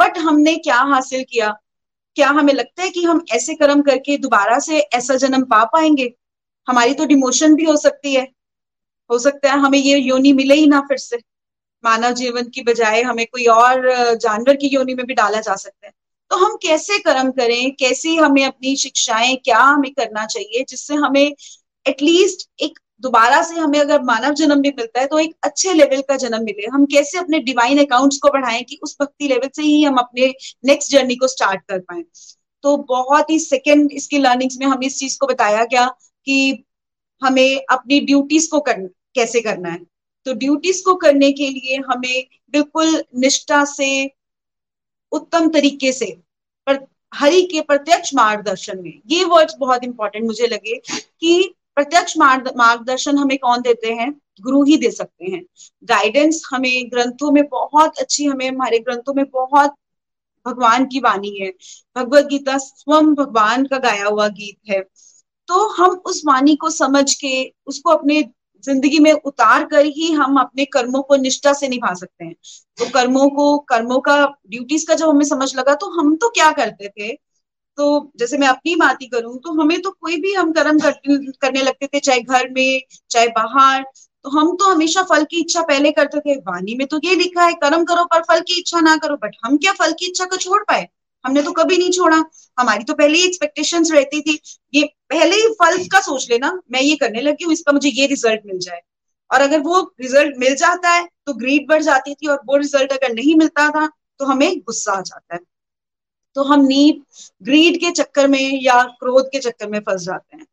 Speaker 3: बट हमने क्या हासिल किया? क्या हमें लगता है कि हम ऐसे कर्म करके दोबारा से ऐसा जन्म पा पाएँगे? हमारी तो डिमोशन भी हो सकती है। हो सकता है हमें ये योनि मिले ही ना फिर से। मानव जीवन की बजाय हमें कोई और जानवर की योनि में भी डाला जा सकता है। तो हम कैसे कर्म करें? कैसे हमें अपनी शिक्षाएँ क्या हमें करना चाहिए जिससे हमें एटलीस्ट एक दोबारा से हमें अगर मानव जन्म भी मिलता है तो एक अच्छे लेवल का जन्म मिले। हम कैसे अपने डिवाइन अकाउंट्स को बढ़ाएँ कि उस भक्ति लेवल से ही हम अपने नेक्स्ट जर्नी को स्टार्ट कर पाए। तो बहुत ही सेकेंड इसकी लर्निंग्स में हमें इस चीज़ को बताया गया कि हमें अपनी ड्यूटीज़ को कर, कैसे करना है। तो ड्यूटीज़ को करने के लिए हमें बिल्कुल निष्ठा से, उत्तम तरीके से, पर हरि के प्रत्यक्ष मार्गदर्शन में, ये वर्ड्स बहुत इंपॉर्टेंट मुझे लगे कि प्रत्यक्ष मार्गदर्शन हमें कौन देते हैं? गुरु ही दे सकते हैं। गाइडेंस हमें ग्रंथों में बहुत अच्छी, हमें हमारे ग्रंथों में बहुत भगवान की वाणी है। भगवत गीता स्वयं भगवान का गाया हुआ गीत है। तो हम उस वाणी को समझ के, उसको अपने ज़िंदगी में उतार कर ही हम अपने कर्मों को निष्ठा से निभा सकते हैं। तो कर्मों को कर्मों का ड्यूटीज़ का जब हमें समझ लगा तो हम तो क्या करते थे? तो जैसे मैं अपनी बात ही करूँ तो हमें तो कोई भी हम कर्म कर, करने लगते थे चाहे घर में चाहे बाहर तो हम तो हमेशा फल की इच्छा पहले करते थे। वाणी में तो ये लिखा है कर्म करो पर फल की इच्छा ना करो बट हम क्या फल की इच्छा को छोड़ पाए? हमने तो कभी नहीं छोड़ा। हमारी तो पहले ही एक्सपेक्टेशन रहती थी। ये पहले ही फल का सोच लेना, मैं ये करने लगी हूँ इसका मुझे ये रिज़ल्ट मिल जाए। और अगर वो रिज़ल्ट मिल जाता है तो ग्रीड बढ़ जाती थी और वो रिज़ल्ट अगर नहीं मिलता था तो हमें गुस्सा आ जाता है। तो हम नीड ग्रीड के चक्कर में या क्रोध के चक्कर में फंस जाते हैं।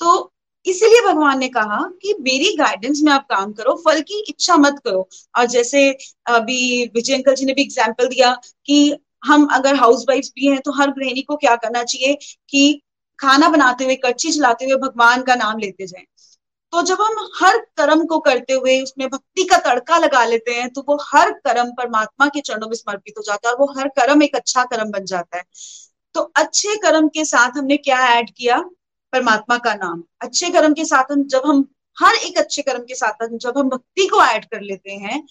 Speaker 3: तो इसीलिए भगवान ने कहा कि मेरी गाइडेंस में आप काम करो, फल की इच्छा मत करो। और जैसे अभी विजय अंकल जी ने भी एग्ज़ाम्पल दिया कि हम अगर हाउस भी हैं तो हर गृहिणी को क्या करना चाहिए कि खाना बनाते हुए, कच्ची चलाते हुए भगवान का नाम लेते जाएँ। तो जब हम हर कर्म को करते हुए उसमें भक्ति का तड़का लगा लेते हैं तो वो हर कर्म परमात्मा के चरणों में समर्पित हो जाता है और वो हर कर्म एक अच्छा कर्म बन जाता है। तो अच्छे कर्म के साथ हमने क्या ऐड किया? परमात्मा का नाम। अच्छे कर्म के साथ हम जब हम, हर एक अच्छे कर्म के साथ जब हम भक्ति को ऐड कर लेते हैं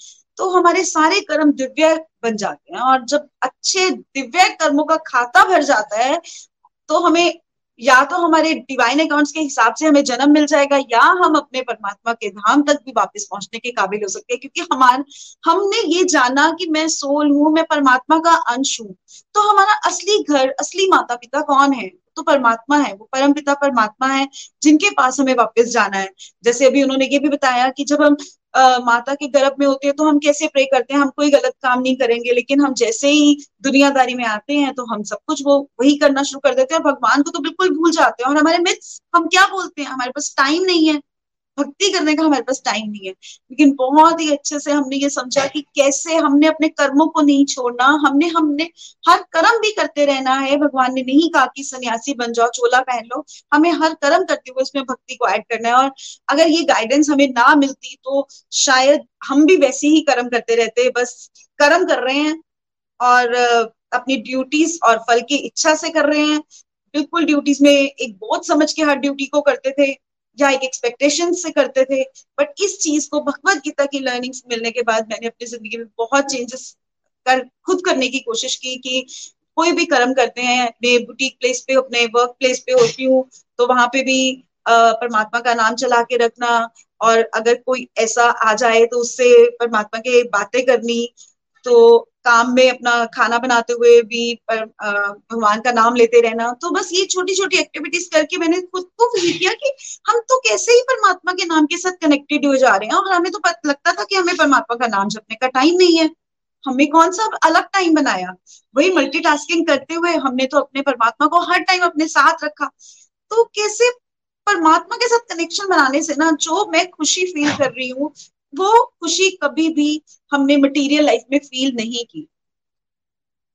Speaker 3: तो हमारे सारे कर्म दिव्य बन जाते हैं और जब अच्छे दिव्य कर्मों का खाता भर जाता है तो हमें या तो हमारे डिवाइन अकाउंट्स के हिसाब से हमें जन्म मिल जाएगा या हम अपने परमात्मा के धाम तक भी वापस पहुँचने के काबिल हो सकते हैं। क्योंकि हमार, हमने ये जाना कि मैं सोल हूँ, मैं परमात्मा का अंश हूँ तो हमारा असली घर, असली माता पिता कौन है? तो परमात्मा है, वो परम पिता परमात्मा है, जिनके पास हमें वापस जाना है। जैसे अभी उन्होंने ये भी बताया कि जब हम आ, माता के गर्भ में होते हैं तो हम कैसे प्रे करते हैं? हम कोई गलत काम नहीं करेंगे लेकिन हम जैसे ही दुनियादारी में आते हैं तो हम सब कुछ वो वही करना शुरू कर देते हैं और भगवान को तो बिल्कुल भूल जाते हैं। और हमारे मिथ्स हम क्या बोलते हैं? हमारे पास टाइम नहीं है। भक्ति करने का हमारे पास टाइम नहीं है। लेकिन बहुत ही अच्छे से हमने ये समझा कि कैसे हमने अपने कर्मों को नहीं छोड़ना, हमने हमने हर कर्म भी करते रहना है। भगवान ने नहीं कहा कि सन्यासी बन जाओ, चोला पहन लो। हमें हर कर्म करते हुए उसमें भक्ति को ऐड करना है। और अगर ये गाइडेंस हमें ना मिलती तो शायद हम भी वैसे ही कर्म करते रहते। बस कर्म कर रहे हैं और अपनी ड्यूटीज़ और फल की इच्छा से कर रहे हैं। बिल्कुल ड्यूटीज़ में एक बहुत समझ के हर ड्यूटी को करते थे। या एक एक्सपेक्टेशन से करते थे बट इस चीज़ को भगवत गीता की लर्निंग मिलने के बाद मैंने अपनी ज़िंदगी में बहुत चेंजेस कर, खुद करने की कोशिश की कि कोई भी कर्म करते हैं अपने बुटीक प्लेस पे अपने वर्क प्लेस पे होती हूँ तो वहाँ पे भी परमात्मा का नाम चला के रखना और अगर कोई ऐसा आ जाए तो उससे परमात्मा के बातें करनी तो काम में अपना खाना बनाते हुए भी भगवान का नाम लेते रहना। तो बस ये छोटी छोटी एक्टिविटीज़ करके मैंने खुद को फील किया कि हम तो कैसे ही परमात्मा के नाम के साथ कनेक्टेड हो जा रहे हैं। और हमें तो लगता था कि हमें परमात्मा का नाम जपने का टाइम नहीं है। हमें कौन सा अलग टाइम बनाया? वही मल्टीटास्किंग करते हुए हमने तो अपने परमात्मा को हर टाइम अपने साथ रखा। तो कैसे परमात्मा के साथ कनेक्शन बनाने से ना, जो मैं खुशी फील कर रही हूँ वो खुशी कभी भी हमने मटेरियल लाइफ में फील नहीं की।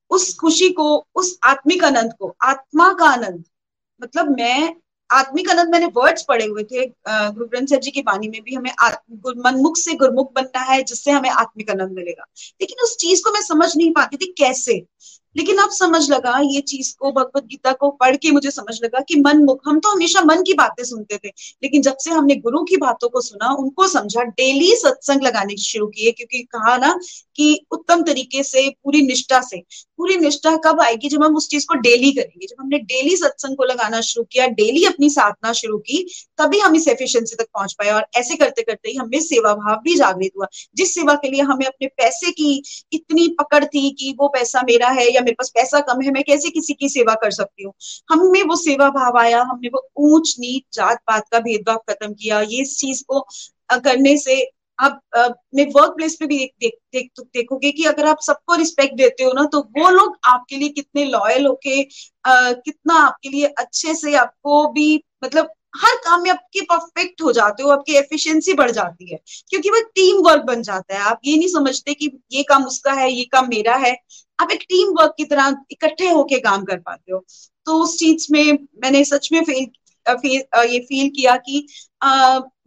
Speaker 3: उस खुशी को, उस आत्मिक आनंद को, आत्मा का आनंद मतलब मैं, आत्मिक आनंद मैंने वर्ड्स पढ़े हुए थे गुरु ग्रंथ साहब जी की वाणी में भी हमें मनमुख से गुरमुख बनना है, जिससे हमें आत्मिक आनंद मिलेगा। लेकिन उस चीज़ को मैं समझ नहीं पाती थी कैसे? लेकिन अब समझ लगा ये चीज़ को, भगवत गीता को पढ़ के मुझे समझ लगा कि मन मुख, हम तो हमेशा मन की बातें सुनते थे, लेकिन जब से हमने गुरु की बातों को सुना, उनको समझा, डेली सत्संग लगाने शुरू किए, क्योंकि कहा ना कि उत्तम तरीके से, पूरी निष्ठा से, पूरी निष्ठा कब आएगी जब हम उस चीज़ को डेली करेंगे? जब हमने डेली सत्संग को लगाना शुरू किया, डेली अपनी साधना शुरू की, तभी हम इस एफिशिएंसी तक पहुँच पाए और ऐसे करते करते ही हमें सेवा भाव भी जागृत हुआ, जिस सेवा के लिए हमें अपने पैसे की इतनी पकड़ थी कि वो पैसा मेरा है या मेरे पास पैसा कम है मैं कैसे किसी की सेवा कर सकती हूँ? हमें वो सेवा भाव आया हमने वो ऊंच नीच जात पात का भेदभाव खत्म किया। ये इस चीज़ को करने से आप अपने वर्क प्लेस पे भी देख, देख, देख, तो देखोगे कि अगर आप सबको रिस्पेक्ट देते हो ना तो वो लोग आपके लिए कितने लॉयल होके कितना आपके लिए अच्छे से आपको भी मतलब हर काम में आपके परफेक्ट हो जाते हो आपकी एफिशिएंसी बढ़ जाती है। क्योंकि वो टीम वर्क बन जाता है। आप ये नहीं समझते कि ये काम उसका है ये काम मेरा है। आप एक टीम वर्क की तरह इकट्ठे होके काम कर पाते हो। तो उस चीज़ में मैंने सच में फेल ये फील किया कि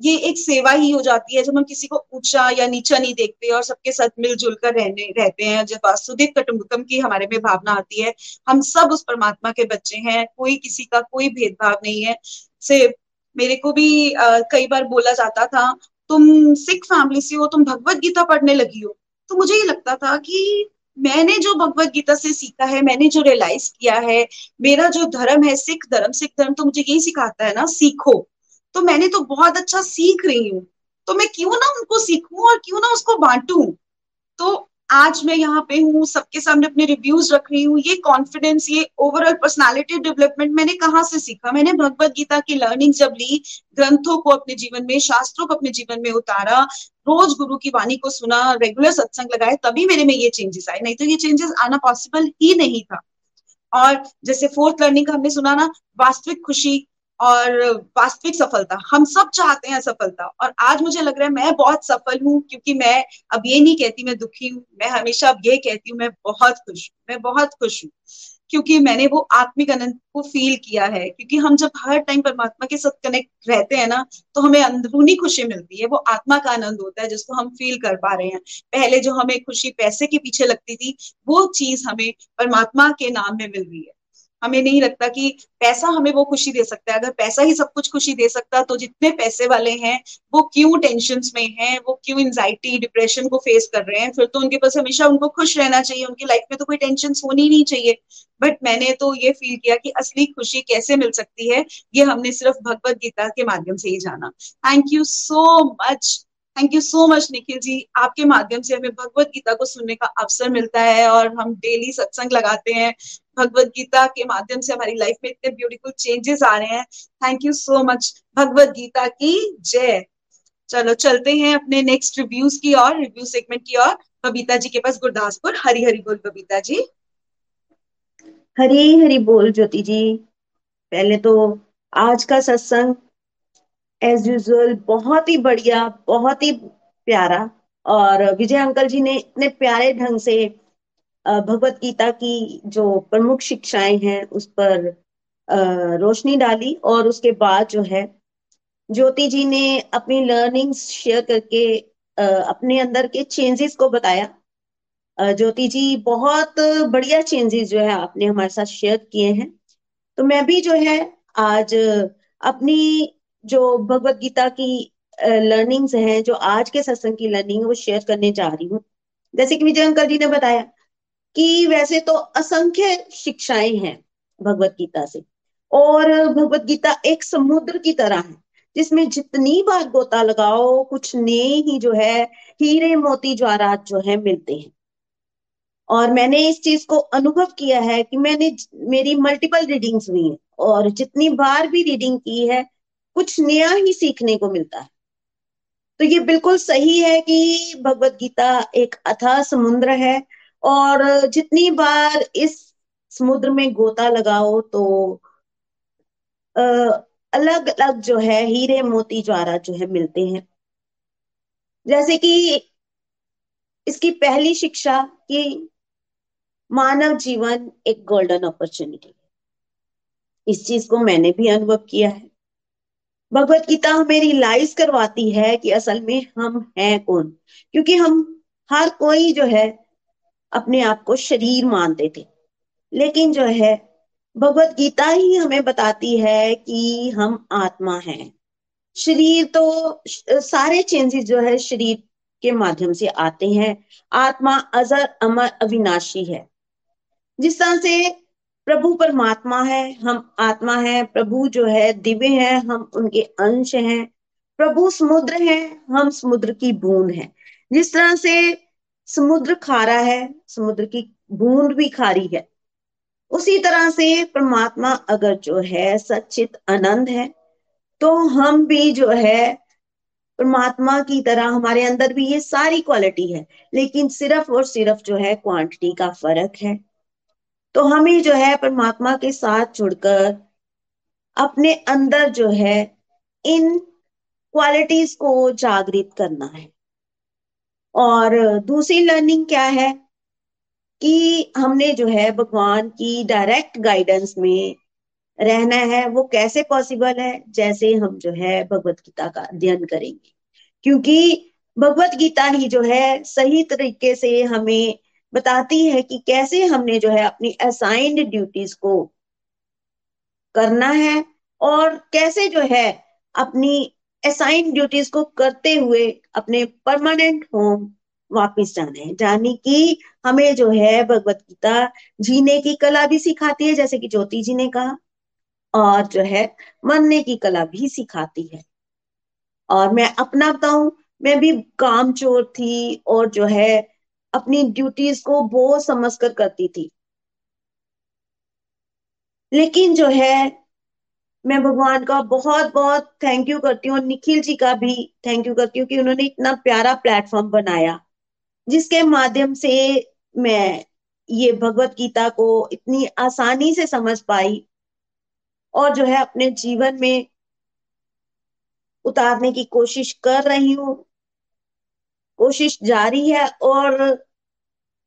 Speaker 3: ये एक सेवा ही हो जाती है जब हम किसी को ऊँचा या नीचा नहीं देखते और सबके साथ मिलजुल कर रहने, रहते हैं। जब वासुदेव कटुम्बकम की हमारे में भावना आती है, हम सब उस परमात्मा के बच्चे हैं, कोई किसी का कोई भेदभाव नहीं है। से मेरे को भी कई बार बोला जाता था, तुम सिख फैमिली से हो, तुम भगवत गीता पढ़ने लगी हो। तो मुझे ये लगता था कि मैंने जो भगवत गीता से सीखा है, मैंने जो रियलाइज़ किया है, मेरा जो धर्म है, सिख धर्म सिख धर्म तो मुझे यही सिखाता है ना, सीखो। तो मैंने तो बहुत अच्छा सीख रही हूँ। तो मैं क्यों ना उनको सीखू और क्यों ना उसको बांटू? तो आज मैं यहाँ पे हूँ, सबके सामने अपने रिव्यूज़ रख रही हूँ, ये कॉन्फिडेंस ये ओवरऑल पर्सनालिटी डेवलपमेंट मैंने कहाँ से सीखा? मैंने भगवत गीता की लर्निंग जब ली, ग्रंथों को अपने जीवन में, शास्त्रों को अपने जीवन में उतारा, रोज गुरु की वाणी को सुना रेगुलर सत्संग लगाए, तभी मेरे में ये चेंजेस आए। नहीं तो ये चेंजेस आना पॉसिबल ही नहीं था। और जैसे फोर्थ लर्निंग का हमने सुना ना, वास्तविक खुशी और वास्तविक सफलता, हम सब चाहते हैं सफलता। और आज मुझे लग रहा है मैं बहुत सफल हूँ, क्योंकि मैं अब ये नहीं कहती मैं दुखी हूँ, मैं हमेशा अब ये कहती हूँ, मैं बहुत खुश हूँ, मैं बहुत खुश हूँ। क्योंकि मैंने वो आत्मिक आनंद को फील किया है, क्योंकि हम जब हर टाइम परमात्मा के साथ कनेक्ट रहते हैं ना तो हमें अंदरूनी खुशी मिलती है, वो आत्मा का आनंद होता है जिसको हम फील कर पा रहे हैं। पहले जो हमें खुशी पैसे के पीछे लगती थी, वो चीज़ हमें परमात्मा के नाम में मिल रही है। हमें नहीं लगता कि पैसा हमें वो खुशी दे सकता है। अगर पैसा ही सब कुछ खुशी दे सकता तो जितने पैसे वाले हैं, वो क्यों टेंशन में हैं, वो क्यों एंजाइटी डिप्रेशन को फेस कर रहे हैं, फिर तो उनके पास हमेशा उनको खुश रहना चाहिए, उनकी लाइफ में तो कोई टेंशन होनी नहीं चाहिए। बट मैंने तो ये फील किया कि असली खुशी कैसे मिल सकती है, ये हमने सिर्फ़ भगवत गीता के माध्यम से ही जाना। Thank you so much thank you so much Nikhil ji आपके माध्यम से हमें भगवत गीता को सुनने का अवसर मिलता है और हम डेली सत्संग लगाते हैं। भगवत गीता के माध्यम से हमारी लाइफ में इतने ब्यूटीफुल चेंजेस आ रहे हैं। Thank you so much Bhagavad Gita की जय। चलो, चलते हैं अपने नेक्स्ट रिव्यूज़ की और रिव्यू सेगमेंट की और। बबीता जी के पास गुरदासपुर हरी हरी बोल बबीता जी।
Speaker 4: हरी हरी बोल ज्योति जी। पहले तो आज का सत्संग एज यूजल बहुत ही बढ़िया, बहुत ही प्यारा। और विजय अंकल जी ने इतने प्यारे ढंग से भगवत गीता की जो प्रमुख शिक्षाएँ हैं, उस पर रोशनी डाली और उसके बाद जो है, ज्योति जी ने अपनी लर्निंग्स शेयर करके अपने अंदर के चेंजेस को बताया। ज्योति जी, बहुत बढ़िया चेंजेस जो है आपने हमारे साथ शेयर किए हैं। तो मैं भी जो है आज अपनी जो भगवत गीता की लर्निंग्स हैं, जो आज के सत्संग की लर्निंग है, वो शेयर करने जा रही हूँ। जैसे कि विजय अंकल जी ने बताया कि वैसे तो असंख्य शिक्षाएँ हैं भगवत गीता से, और भगवत गीता एक समुद्र की तरह है, जिसमें जितनी बार गोता लगाओ, कुछ नए ही जो है, हीरे मोती ज्वारात जो है, मिलते हैं। और मैंने इस चीज़ को अनुभव किया है कि मैंने मेरी मल्टीपल रीडिंग्स हुई है, और जितनी बार भी रीडिंग की है कुछ नया ही सीखने को मिलता है। तो ये बिल्कुल सही है कि भगवत गीता एक अथा समुद्र है और जितनी बार इस समुद्र में गोता लगाओ तो अलग अलग जो है, हीरे मोती ज्वारा जो है मिलते हैं। जैसे कि इसकी पहली शिक्षा कि मानव जीवन एक गोल्डन अपॉर्चुनिटी इस चीज़ को मैंने भी अनुभव किया है। भगवत गीता हमें रियलाइज़ करवाती है कि असल में हम हैं कौन? क्योंकि हम हर कोई जो है अपने आप को शरीर मानते थे। लेकिन जो है, भगवत गीता ही हमें बताती है कि हम आत्मा हैं। शरीर तो सारे चेंजेस जो है शरीर के माध्यम से आते हैं। आत्मा अजर अमर अविनाशी है। जिस तरह से प्रभु परमात्मा है, हम आत्मा है, प्रभु जो है दिव्य है, हम उनके अंश हैं, प्रभु समुद्र है, हम समुद्र की बूंद है। जिस तरह से समुद्र खारा है, समुद्र की बूंद भी खारी है, उसी तरह से परमात्मा अगर जो है सचित आनंद है तो हम भी जो है परमात्मा की तरह हमारे अंदर भी ये सारी क्वालिटी है, लेकिन सिर्फ़ और सिर्फ़ जो है क्वांटिटी का फ़र्क है। तो हमें जो है परमात्मा के साथ जुड़कर अपने अंदर जो है इन क्वालिटीज को जागृत करना है। और दूसरी लर्निंग क्या है कि हमने जो है भगवान की डायरेक्ट गाइडेंस में रहना है, वो कैसे पॉसिबल है, जैसे हम जो है भगवत गीता का अध्ययन करेंगे। क्योंकि भगवत गीता ही जो है सही तरीके से हमें बताती है कि कैसे हमने जो है अपनी असाइंड ड्यूटीज़ को करना है और कैसे जो है अपनी असाइन ड्यूटीज़ को करते हुए अपने परमानेंट होम वापस जाना है। यानी कि हमें जो है भगवत गीता जीने की कला भी सिखाती है, जैसे कि ज्योति जी ने कहा, और जो है मरने की कला भी सिखाती है। और मैं अपना बताऊँ, मैं भी काम चोर थी और जो है अपनी ड्यूटीज़ को बहुत समझ कर करती थी। लेकिन जो है, मैं भगवान का बहुत बहुत थैंक यू करती हूँ निखिल जी का भी थैंक यू करती हूँ कि उन्होंने इतना प्यारा प्लेटफॉर्म बनाया, जिसके माध्यम से मैं ये भगवत गीता को इतनी आसानी से समझ पाई और जो है अपने जीवन में उतारने की कोशिश कर रही हूँ। कोशिश जारी है और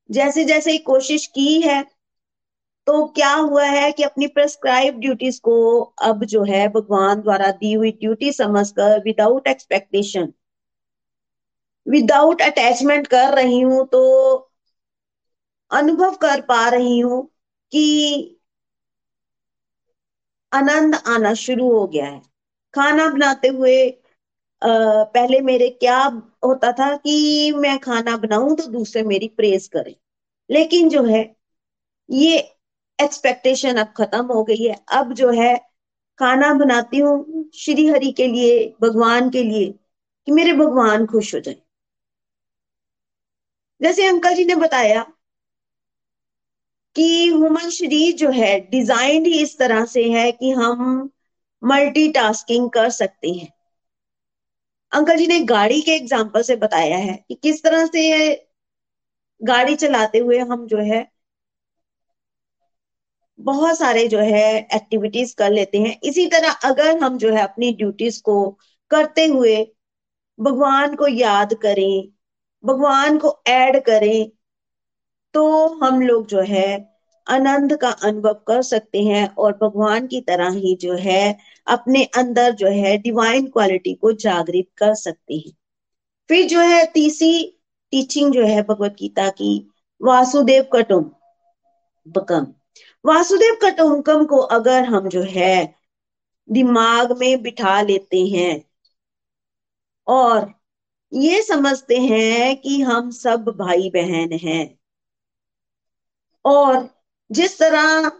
Speaker 4: जैसे जैसे ही कोशिश की है तो क्या हुआ है कि अपनी प्रेस्क्राइब ड्यूटीज़ को अब जो है भगवान द्वारा दी हुई ड्यूटी समझकर विदाउट एक्सपेक्टेशन विदाउट अटैचमेंट कर रही हूँ तो अनुभव कर पा रही हूँ कि आनंद आना शुरू हो गया है। खाना बनाते हुए पहले मेरे क्या होता था कि मैं खाना बनाऊँ तो दूसरे मेरी प्रेज करें। लेकिन जो है, ये एक्सपेक्टेशन अब खत्म हो गई है। अब जो है, खाना बनाती हूँ श्री हरि के लिए, भगवान के लिए, कि मेरे भगवान खुश हो जाए। जैसे अंकल जी ने बताया कि ह्यूमन शरीर जो है डिज़ाइन ही इस तरह से है कि हम मल्टीटास्किंग कर सकते हैं। अंकल जी ने गाड़ी के एग्ज़ाम्पल से बताया है कि किस तरह से गाड़ी चलाते हुए हम जो है बहुत सारे जो है एक्टिविटीज़ कर लेते हैं। इसी तरह अगर हम जो है अपनी ड्यूटीज़ को करते हुए भगवान को याद करें, भगवान को ऐड करें तो हम लोग जो है आनंद का अनुभव कर सकते हैं और भगवान की तरह ही जो है अपने अंदर जो है डिवाइन क्वालिटी को जागृत कर सकते हैं। फिर जो है तीसरी टीचिंग जो है भगवत गीता की, वासुदेव कटुम बकम। वासुदेव कटुंकम को अगर हम जो है दिमाग में बिठा लेते हैं और ये समझते हैं कि हम सब भाई बहन हैं और जिस तरह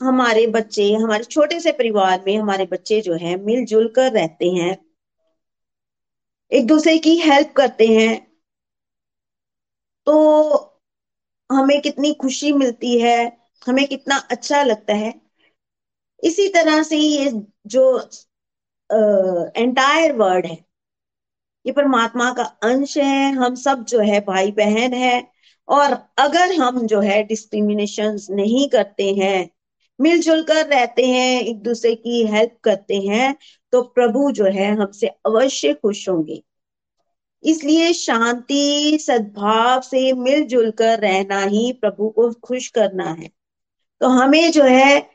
Speaker 4: हमारे बच्चे, हमारे छोटे से परिवार में हमारे बच्चे जो है, मिलजुल कर रहते हैं। एक दूसरे की हेल्प करते हैं। तो हमें कितनी खुशी मिलती है, हमें कितना अच्छा लगता है। इसी तरह से ये जो एंटायर वर्ड है, ये परमात्मा का अंश है। हम सब जो है भाई बहन है। और अगर हम जो है डिस्क्रिमिनेशन नहीं करते हैं मिलजुल कर रहते हैं, एक दूसरे की हेल्प करते हैं तो प्रभु जो है हमसे अवश्य खुश होंगे। इसलिए शांति, सद्भाव से मिलजुल कर रहना ही प्रभु को खुश करना है। तो हमें जो है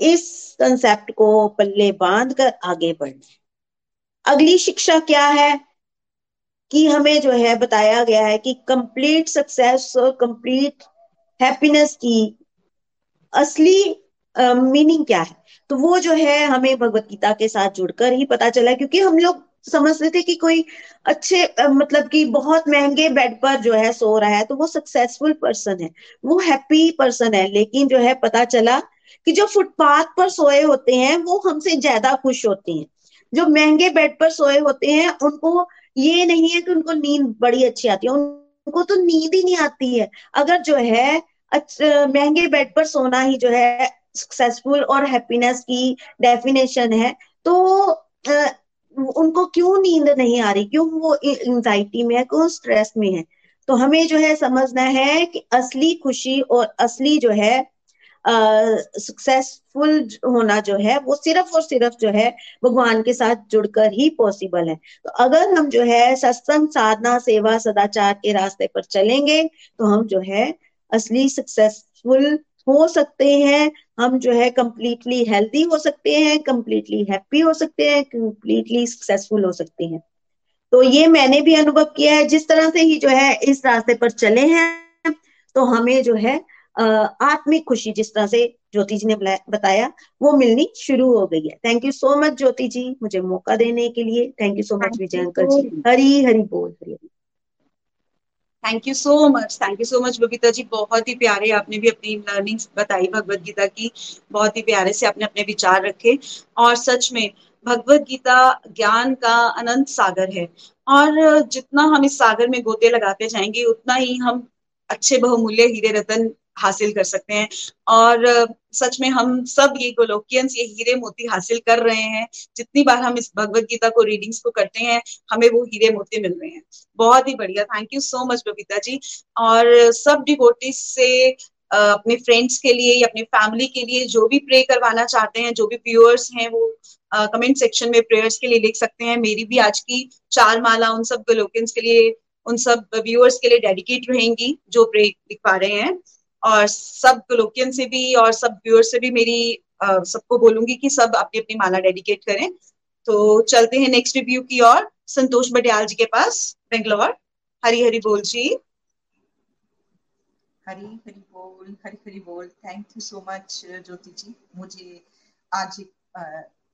Speaker 4: इस कंसेप्ट को पल्ले बाँध कर आगे बढ़ना है। अगली शिक्षा क्या है? कि हमें जो है बताया गया है कि कंप्लीट सक्सेस और कंप्लीट हैप्पीनेस की असली मीनिंग क्या है? तो वो जो है हमें भगवत गीता के साथ जुड़कर ही पता चला क्योंकि हम लोग समझते थे कि कोई अच्छे मतलब कि बहुत महँगे बेड पर जो है सो रहा है तो वो सक्सेसफुल पर्सन है। वो हैप्पी पर्सन है, लेकिन जो है पता चला कि जो फुटपाथ पर सोए होते हैं, वो हमसे ज़्यादा खुश होते हैं। जो महँगे बेड पर सोए होते हैं, उनको ये नहीं है कि उनको नींद बड़ी अच्छी आती है, उनको तो नींद ही नहीं आती है। अगर जो है महँगे बेड पर सोना ही जो है सक्सेसफुल और हैप्पीनेस की डेफिनेशन है तो आ, उनको क्यों नींद नहीं आ रही? क्यों वो एंजाइटी में है? क्यों स्ट्रेस में है? तो हमें जो है समझना है कि असली खुशी और असली जो है सक्सेसफुल होना जो है वो सिर्फ़ और सिर्फ़ जो है भगवान के साथ जुड़कर ही पॉसिबल है। तो अगर हम जो है सत्संग साधना सेवा सदाचार के रास्ते पर चलेंगे तो हम जो है असली सक्सेसफुल हो सकते हैं हम जो है कंप्लीटली हेल्थी हो सकते हैं कंप्लीटली हैप्पी हो सकते हैं कंप्लीटली सक्सेसफुल हो सकते हैं। तो ये मैंने भी अनुभव किया है जिस तरह से ही जो है इस रास्ते पर चले हैं तो हमें जो है आत्मिक खुशी जिस तरह से ज्योति जी ने बताया वो मिलनी शुरू हो गई है। Thank you so much Jyoti ji मुझे मौका देने के लिए। Thank you so much Vijay uncle ji. Hari Hari बोल Hari Hari
Speaker 3: thank you so much thank you so much Babita ji बहुत ही प्यारे आपने भी अपनी लर्निंग्स बताई भगवत गीता की। बहुत ही प्यारे से आपने अपने विचार रखे। और सच में, भगवत गीता ज्ञान का अनंत सागर है। और जितना हम इस सागर में गोते लगाते जाएँगे, उतना ही हम अच्छे बहुमूल्य हीरे रतन हासिल कर सकते हैं। और सच में हम सब ये गोलोकियंस, ये हीरे मोती हासिल कर रहे हैं। जितनी बार हम इस भगवत गीता को रीडिंग्स को करते हैं, हमें वो हीरे मोती मिल रहे हैं। बहुत ही बढ़िया। Thank you so much Babita ji. और, सब डिवोटिस से अपने फ्रेंड्स के लिए या अपनी फैमिली के लिए जो भी प्रे करवाना चाहते हैं, जो भी व्यूअर्स हैं, वो कमेंट सेक्शन में प्रेयर्स के लिए लिख सकते हैं। मेरी भी आज की चार माला उन सब गोलोकियंस के लिए, उन सब व्यूअर्स के लिए डेडिकेट रहेंगी, जो प्रे लिख पा रहे हैं। और सब लोकियन से भी और सब व्यूअर से भी मेरी सबको बोलूँगी कि सब अपनी अपनी माला डेडिकेट करें। तो चलते हैं नेक्स्ट रिव्यू की ओर। संतोष बटियाल जी के पास, बेंगलोर। हरी हरी बोल जी।
Speaker 5: हरी हरी बोल, हरी हरी बोल। Thank you so much Jyoti ji. मुझे आज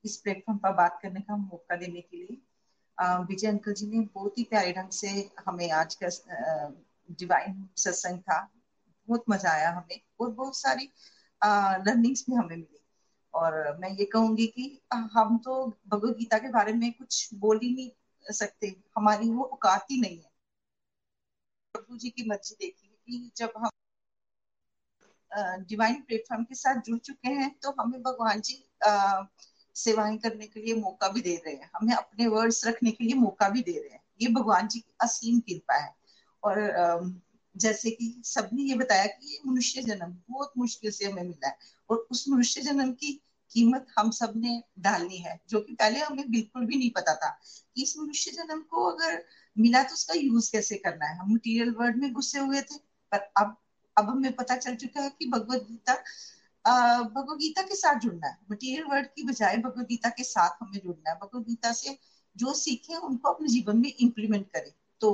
Speaker 5: इस प्लेटफॉर्म पर बात करने का मौका देने के लिए विजय अंकल जी ने बहुत ही प्यारे ढंग से हमें आज का डिवाइन सत्संग था। बहुत मज़ा आया हमें, और बहुत सारी लर्निंग्स भी हमें मिली। और मैं ये कहूँगी कि हम तो भगवत गीता के बारे में कुछ बोल ही नहीं सकते। हमारी वो औकात ही नहीं है। प्रभु जी की मर्ज़ी देखिए कि जब हम डिवाइन प्लेटफॉर्म के साथ जुड़ चुके हैं तो हमें भगवान जी सेवाएँ करने के लिए मौका भी दे रहे हैं। हमें अपने वर्ड्स रखने के लिए मौका भी दे रहे हैं। ये भगवान जी की असीम कृपा है। और जैसे कि सबने ये बताया कि ये मनुष्य जन्म, बहुत मुश्किल से हमें मिला है। और उस मनुष्य जन्म की कीमत हम सबने डालनी है, जो कि पहले हमें बिल्कुल भी नहीं पता था कि इस मनुष्य जन्म को अगर मिला तो उसका यूज़ कैसे करना है। हम मटीरियल वर्ड में घुसे हुए थे, पर अब अब हमें पता चल चुका है कि भगवत गीता भगवत गीता के साथ जुड़ना है। मटीरियल वर्ड की बजाय भगवत गीता के साथ हमें जुड़ना है। भगवत गीता से जो सीखे, उनको अपने जीवन में इम्प्लीमेंट करें। तो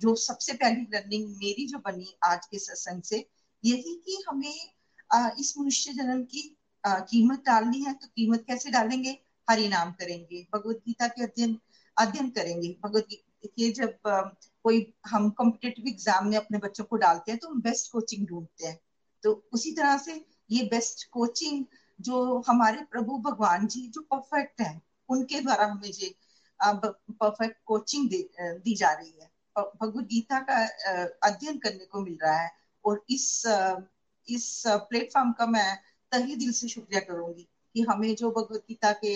Speaker 5: जो सबसे पहली लर्निंग मेरी जो बनी आज के सत्संग से यही कि हमें इस मनुष्य जन्म की कीमत डालनी है तो कीमत कैसे डालेंगे? हरि नाम करेंगे, भगवत गीता के अध्ययन अध्ययन करेंगे। भगवत गीता जब कोई हम कॉम्पिटेटिव एग्ज़ाम में अपने बच्चों को डालते हैं तो हम बेस्ट कोचिंग ढूंढते हैं। तो उसी तरह से ये बेस्ट कोचिंग जो हमारे प्रभु भगवान जी जो परफेक्ट है, उनके द्वारा हमें ये परफेक्ट कोचिंग दी जा रही है। भगवत गीता का अध्ययन करने को मिल रहा है। और इस इस प्लेटफॉर्म का मैं तही दिल से शुक्रिया करूँगी कि हमें जो भगवत गीता के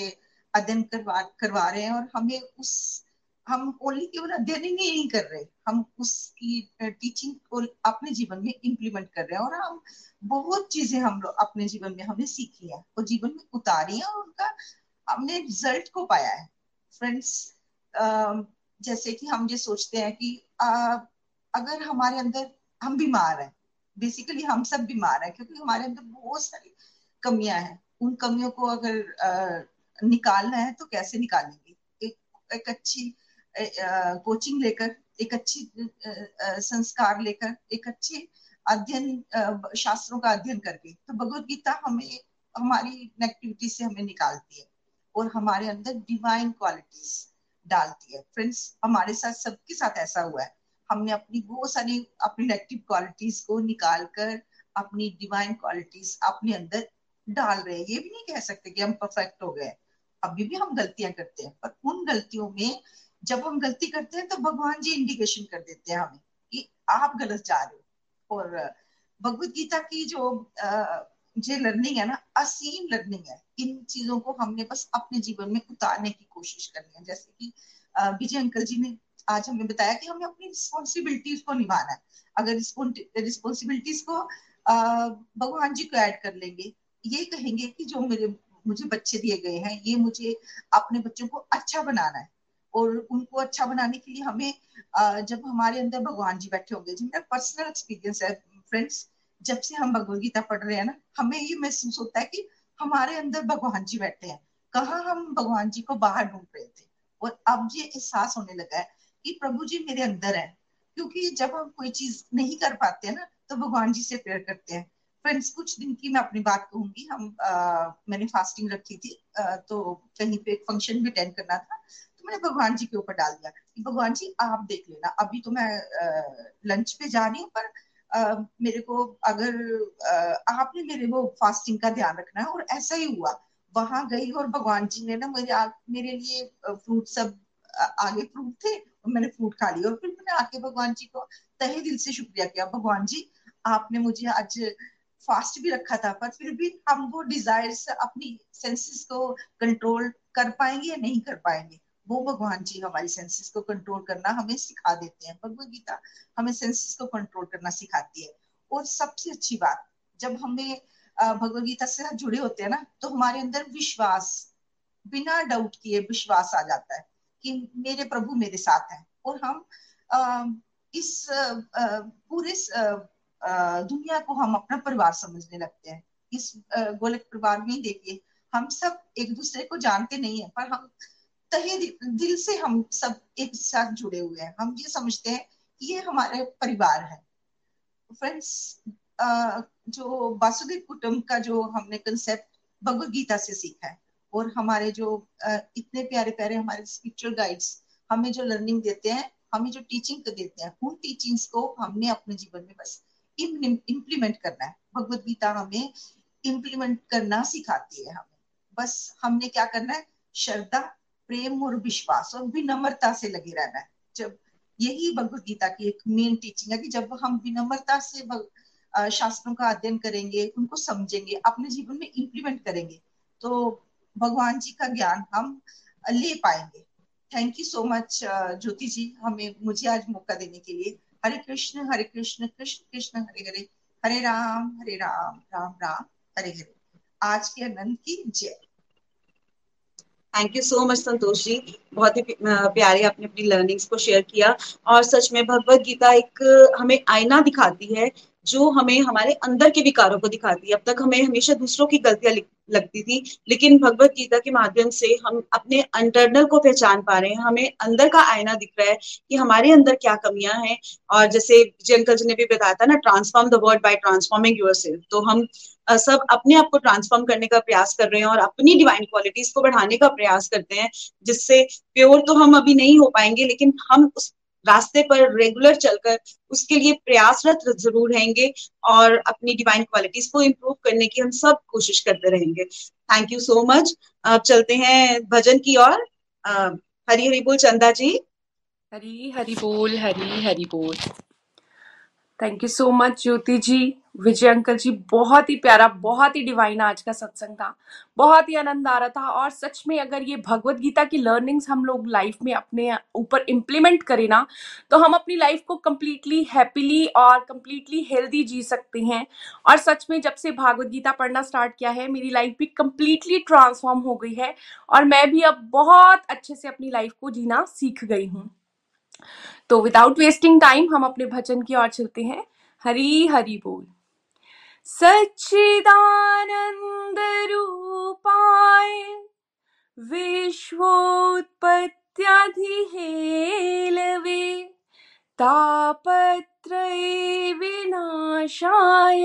Speaker 5: अध्ययन करवा करवा रहे हैं और हमें उस, हम ओनली केवल अध्ययन ही नहीं कर रहे, हम उसकी टीचिंग को अपने जीवन में इम्प्लीमेंट कर रहे हैं और हम बहुत चीज़ें हम लोग अपने जीवन में हमने सीखी है और जीवन में उतारी है और उनका हमने रिज़ल्ट को पाया है। फ्रेंड्स जैसे कि हम ये सोचते हैं कि आ, अगर हमारे अंदर हम बीमार हैं बेसिकली हम सब बीमार हैं क्योंकि हमारे अंदर बहुत सारी कमियाँ हैं। उन कमियों को अगर आ, निकालना है तो कैसे निकालेंगे? एक एक अच्छी कोचिंग लेकर एक अच्छी संस्कार लेकर एक अच्छे अध्ययन शास्त्रों का अध्ययन करके तो भगवत गीता हमें हमारी नेगेटिविटी से हमें निकालती है। और हमारे अंदर डिवाइन क्वालिटीज डालती है। फ्रेंड्स हमारे साथ सबके साथ ऐसा हुआ है। हमने अपनी बहुत सारी, अपनी नेगेटिव क्वालिटीज को निकाल कर अपनी डिवाइन क्वालिटीज अपने अंदर डाल रहे हैं। ये भी नहीं कह सकते कि हम परफेक्ट हो गए। अभी भी हम गलतियाँ करते हैं, पर उन गलतियों में जब हम गलती करते हैं तो भगवान जी इंडिकेशन कर देते हैं हमें कि आप गलत जा रहे हो। और भगवत गीता की जो जो लर्निंग है ना, असीम लर्निंग है। इन चीज़ों को हमने बस अपने जीवन में उतारने की कोशिश करनी है। जैसे कि विजय अंकल जी ने आज हमें बताया कि हमें अपनी रिस्पॉन्सिबिलिटीज को निभाना है। अगर रिस्पॉन्सिबिलिटीज को भगवान जी को ऐड कर लेंगे, ये कहेंगे कि जो मेरे, मुझे बच्चे दिए गए हैं, ये मुझे अपने बच्चों को अच्छा बनाना है। और उनको अच्छा बनाने के लिए हमें जब हमारे अंदर भगवान जी बैठे होंगे, जिनका पर्सनल एक्सपीरियंस है फ्रेंड्स जब से हम भगवत गीता पढ़ रहे हैं ना हमें ये महसूस होता है कि हमारे अंदर भगवान जी बैठे हैं। कहा हम भगवान जी को बाहर ढूंढ रहे थे? और अब ये एहसास होने लगा है कि प्रभु जी मेरे अंदर है। क्योंकि जब हम कोई चीज़ नहीं कर पाते हैं ना तो भगवान जी से प्रेयर करते हैं। फ्रेंड्स कुछ दिन की मैं अपनी बात कहूँगी। हम आ, मैंने फास्टिंग रखी थी। आ, तो कहीं पे फ़ंक्शन भी अटेंड करना था तो मैंने भगवान जी के ऊपर डाल दिया कि भगवान जी आप देख लेना। अभी तो मैं आ, लंच पे जा रही हूँ पर मेरे को अगर आ, आपने मेरे वो फास्टिंग का ध्यान रखना है और ऐसा ही हुआ। वहाँ गई और भगवान जी ने ना मेरे मेरे लिए फ्रूट सब आगे फ्रूट थे और मैंने फ्रूट खा लिया और फिर मैंने आके भगवान जी को तहे दिल से शुक्रिया किया। भगवान जी आपने मुझे आज फास्ट भी रखा था पर फिर भी हम वो डिजायर्स अपनी सेंसेस को कंट्रोल कर पाएँगे या नहीं कर पाएँगे? वो भगवान जी हमारी सेंसेस को कंट्रोल करना हमें सिखा देते हैं। भगवत गीता हमें सेंसेस को कंट्रोल करना सिखाती है। और सबसे अच्छी बात, जब हमें भगवत गीता से जुड़े होते हैं ना तो हमारे अंदर विश्वास, बिना डाउट किए विश्वास आ जाता है कि मेरे प्रभु मेरे साथ हैं। और हम इस पूरे दुनिया को हम अपना परिवार समझने लगते हैं। इस गोलक परिवार में देखिए, हम सब एक दूसरे को जानते नहीं है, पर हम तहे दिल से हम सब एक साथ जुड़े हुए हैं। हम ये समझते हैं कि ये हमारे परिवार है। फ्रेंड्स जो वासुदेव कुटुंब का जो हमने कंसेप्ट गीता से सीखा है, और हमारे जो इतने प्यारे प्यारे हमारे स्पिरिचुअल गाइड्स हमें जो लर्निंग देते हैं, हमें जो टीचिंग देते हैं, उन टीचिंग्स को हमने अपने जीवन में बस इम्प्लीमेंट करना है। भगवत गीता हमें इम्प्लीमेंट करना सिखाती है हमें। बस हमने क्या करना है? श्रद्धा प्रेम और विश्वास और विनम्रता से लगे रहना है। जब यही भगवत गीता की एक मेन टीचिंग है कि जब हम विनम्रता से शास्त्रों का अध्ययन करेंगे, उनको समझेंगे, अपने जीवन में इम्प्लीमेंट करेंगे तो भगवान जी का ज्ञान हम ले पाएँगे। Thank you so much Jyoti ji, हमें, मुझे आज मौका देने के लिए। हरे कृष्ण हरे कृष्ण कृष्ण कृष्ण, हरे हरे। हरे राम हरे राम राम राम, हरे हरे। आज के आनंद की जय।
Speaker 3: Thank you so much Santosh ji बहुत ही प्यारे आपने अपनी लर्निंग्स को शेयर किया। और सच में भगवत गीता एक, हमें आईना दिखाती है, जो हमें हमारे अंदर के विकारों को दिखाती है। अब तक हमें हमेशा दूसरों की गलतियाँ लगती थी। लेकिन भगवत गीता के माध्यम से हम अपने इंटरनल को पहचान पा रहे हैं। हमें अंदर का आईना दिख रहा है कि हमारे अंदर क्या कमियाँ हैं। और जैसे विजय अंकल जी ने भी बताया था ना transform the world by transforming your तो हम सब अपने आप को ट्रांसफॉर्म करने का प्रयास कर रहे हैं और अपनी डिवाइन क्वालिटीज को बढ़ाने का प्रयास करते हैं, जिससे प्योर तो हम अभी नहीं हो पाएँगे, लेकिन हम उस रास्ते पर रेगुलर चलकर उसके लिए प्रयासरत ज़रूर रहेंगे और अपनी डिवाइन क्वालिटीज को इम्प्रूव करने की हम सब कोशिश करते रहेंगे। थैंक यू सो मच अब चलते हैं भजन की ओर। हरी हरी बोल चंदा जी।
Speaker 6: हरी हरी बोल, हरी हरी बोल। Thank you so much Jyoti ji. Vijay uncle ji, बहुत ही प्यारा, बहुत ही डिवाइन आज का सत्संग था। बहुत ही आनंद आ रहा था और सच में अगर ये भगवत गीता की लर्निंग्स हम लोग लाइफ में अपने ऊपर इम्प्लीमेंट करें ना तो हम अपनी लाइफ को कम्प्लीटली हैप्पीली और कम्प्लीटली हेल्दी जी सकते हैं। और सच में जब से भागवत गीता पढ़ना स्टार्ट किया है, मेरी लाइफ भी कम्प्लीटली ट्रांसफॉर्म हो गई है और मैं भी अब बहुत अच्छे से अपनी लाइफ को जीना सीख गई हूँ। तो विदाउट वेस्टिंग टाइम हम अपने भजन की ओर चलते हैं। हरी हरी बोल। सच्चिदानंद रूपाय विश्वोत्पत्त्याधिहेलवे तापत्रये विनाशाय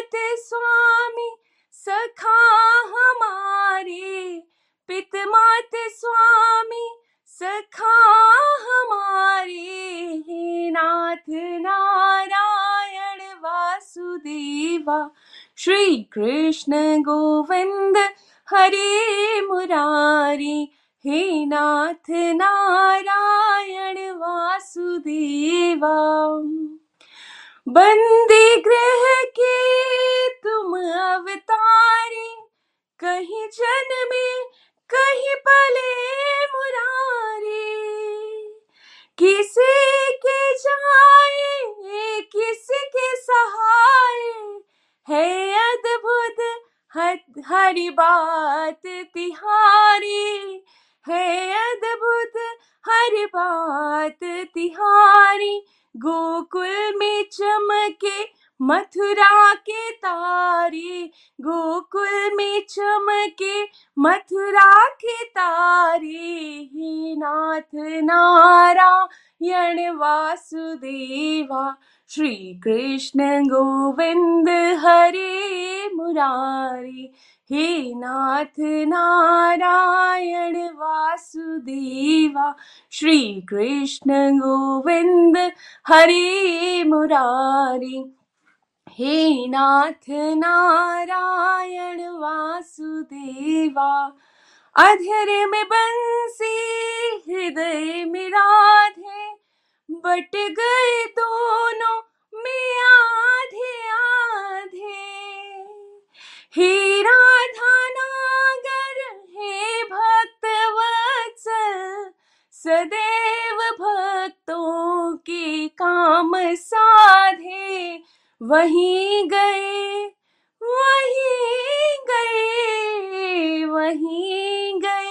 Speaker 6: हे नाथ नारायण वासुदेवा, श्री कृष्ण गोविंद, हरे मुरारी। हे नाथ नारायण वासुदेवा, अधर में बंसी हृदय में राधे, बट गए दोनों में आधे आधे। हे राधा नागर हे भक्त वत्सल सदैव भक्तों के काम साधे, वहीं गए वहीं गए वहीं गए।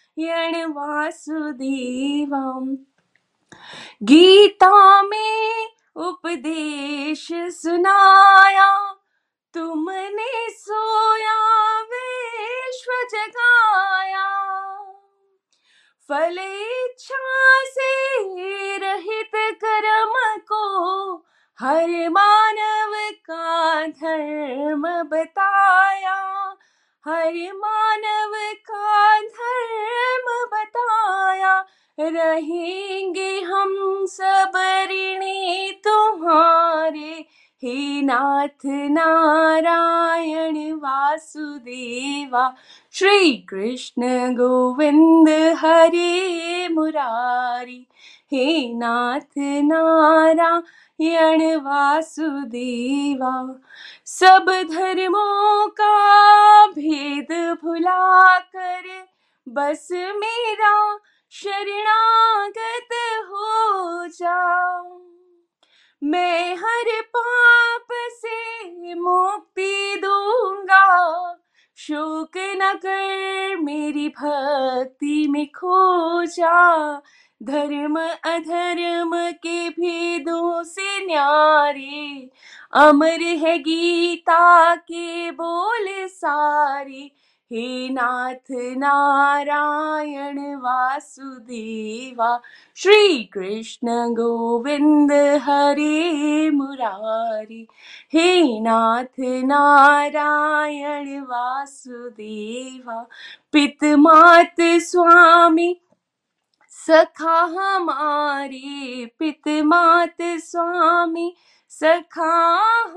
Speaker 6: वासुदेवा गीता में उपदेश सुनाया, तुमने सोया, विश्व जगाया। फल इच्छा से रहित कर्म को, हर मानव का धर्म बताया। हर मानव का धर्म बताया, रहेंगे हम सब ऋणी तुम्हारे। हे नाथ नारायण वासुदेवा, श्री कृष्ण गोविंद हरे मुरारी। हे नाथ नारायण वासुदेवा, सब धर्मों का भेद भुला कर बस मेरा शरणागत हो जाओ। मैं हर पाप से मुक्ति दूँगा, शोक न कर मेरी भक्ति में खो जा। धर्म अधर्म के भेदों से न्यारे। अमर है गीता के बोल सारे। हे नाथ नारायण वासुदेवा, श्री कृष्ण गोविंद हरे मुरारी। हे नाथ नारायण वासुदेवा पित मात स्वामी सखा हमारे पित मात स्वामी सखा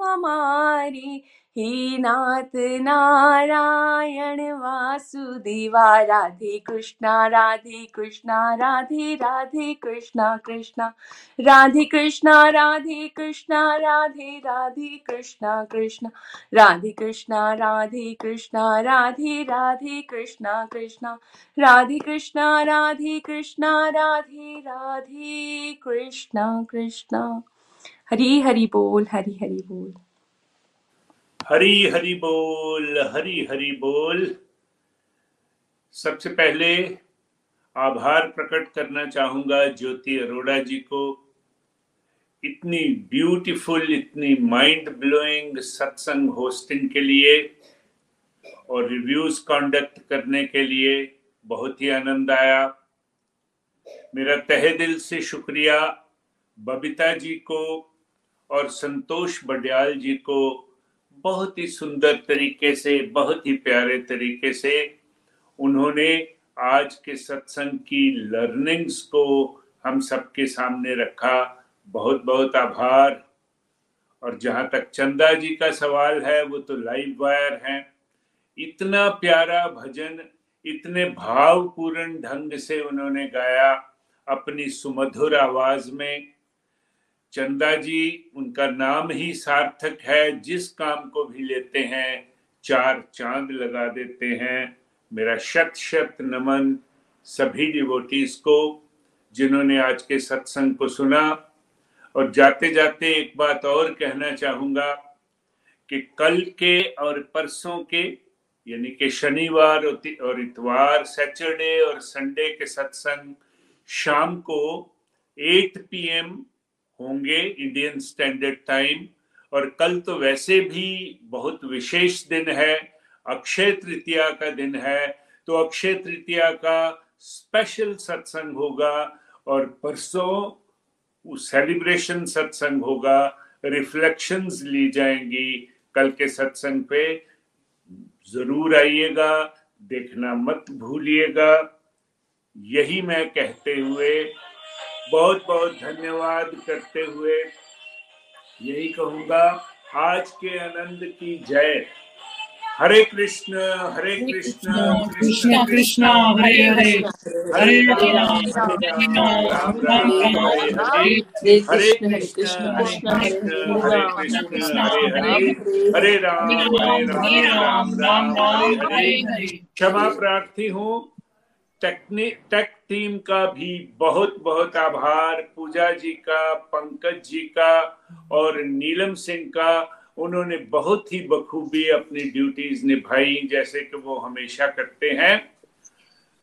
Speaker 6: हमारे हे नाथ नारायण वासुदेवा, राधे कृष्णा राधे कृष्णा, राधे राधे कृष्णा कृष्णा। राधे कृष्णा राधे कृष्णा, राधे राधे कृष्णा कृष्णा। राधे कृष्णा राधे कृष्णा, राधे राधे कृष्णा कृष्णा। राधे कृष्णा राधे कृष्णा, राधे राधे कृष्णा कृष्णा। हरी हरि बोल, हरी हरि बोल।
Speaker 2: हरी हरी बोल हरी हरी बोल। सबसे पहले आभार प्रकट करना चाहूँगा ज्योति अरोड़ा जी को। इतनी ब्यूटीफुल इतनी माइंड ब्लोइंग सत्संग होस्टिंग के लिए और रिव्यूज़ कंडक्ट करने के लिए बहुत ही आनंद आया। मेरा तहे दिल से शुक्रिया बबीता जी को और संतोष बडियाल जी को। बहुत ही सुंदर तरीके से, बहुत ही प्यारे तरीके से उन्होंने आज के सत्संग की लर्निंग्स को हम सबके सामने रखा। बहुत बहुत आभार। और जहाँ तक चंदा जी का सवाल है, वो तो लाइव वायर है। इतना प्यारा भजन, इतने भावपूर्ण ढंग से उन्होंने गाया अपनी सुमधुर आवाज़ में। चंदा जी, उनका नाम ही सार्थक है। जिस काम को भी लेते हैं, चार चाँद लगा देते हैं। मेरा शत शत नमन सभी डिवोटीज को, जिन्होंने आज के सत्संग को सुना। और जाते जाते एक बात और कहना चाहूँगा कि कल के और परसों के, यानी कि शनिवार और इतवार, सैटरडे और संडे के सत्संग, शाम को 8 पीएम होंगे इंडियन स्टैंडर्ड टाइम और कल तो वैसे भी बहुत विशेष दिन है, अक्षय तृतीया का दिन है तो अक्षय तृतीया का स्पेशल सत्संग होगा और परसों सेलिब्रेशन सत्संग होगा रिफ्लेक्शंस ली जाएँगी कल के सत्संग पे। ज़रूर आइएगा, देखना मत भूलिएगा। यही मैं कहते हुए बहुत बहुत धन्यवाद करते हुए यही कहूँगा आज के आनंद की जय। हरे कृष्ण हरे कृष्ण कृष्ण कृष्ण। हरे हरे। हरे राम हरे कृष्ण हरे। कृष्ण हरे हरे हरे राम हरे राम राम राम हरे हरे। क्षमा प्रार्थी हूँ टेक टीम का भी बहुत बहुत आभार पूजा जी का पंकज जी का और नीलम सिंह का। उन्होंने बहुत ही बखूबी अपनी ड्यूटीज़ निभाई जैसे कि वो हमेशा करते हैं।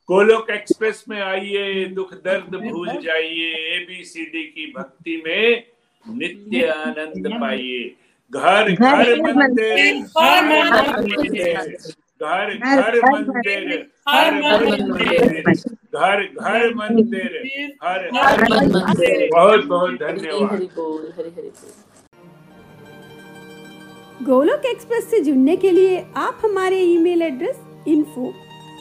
Speaker 2: गोलोक एक्सप्रेस में आइए दुख दर्द भूल जाइए एबीसीडी की भक्ति में नित्य आनंद पाइए। घर घर मंदिर घर घर मंदिर हर मंदिर। घर घर मंदिर। हर हर मंदिर। बहुत बहुत धन्यवाद।
Speaker 7: गोलोक एक्सप्रेस से जुड़ने के लिए आप हमारे email address info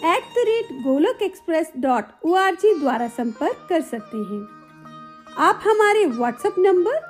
Speaker 7: at the rate Golok express dot O R G द्वारा संपर्क कर सकते हैं। आप हमारे व्हाट्सएप नंबर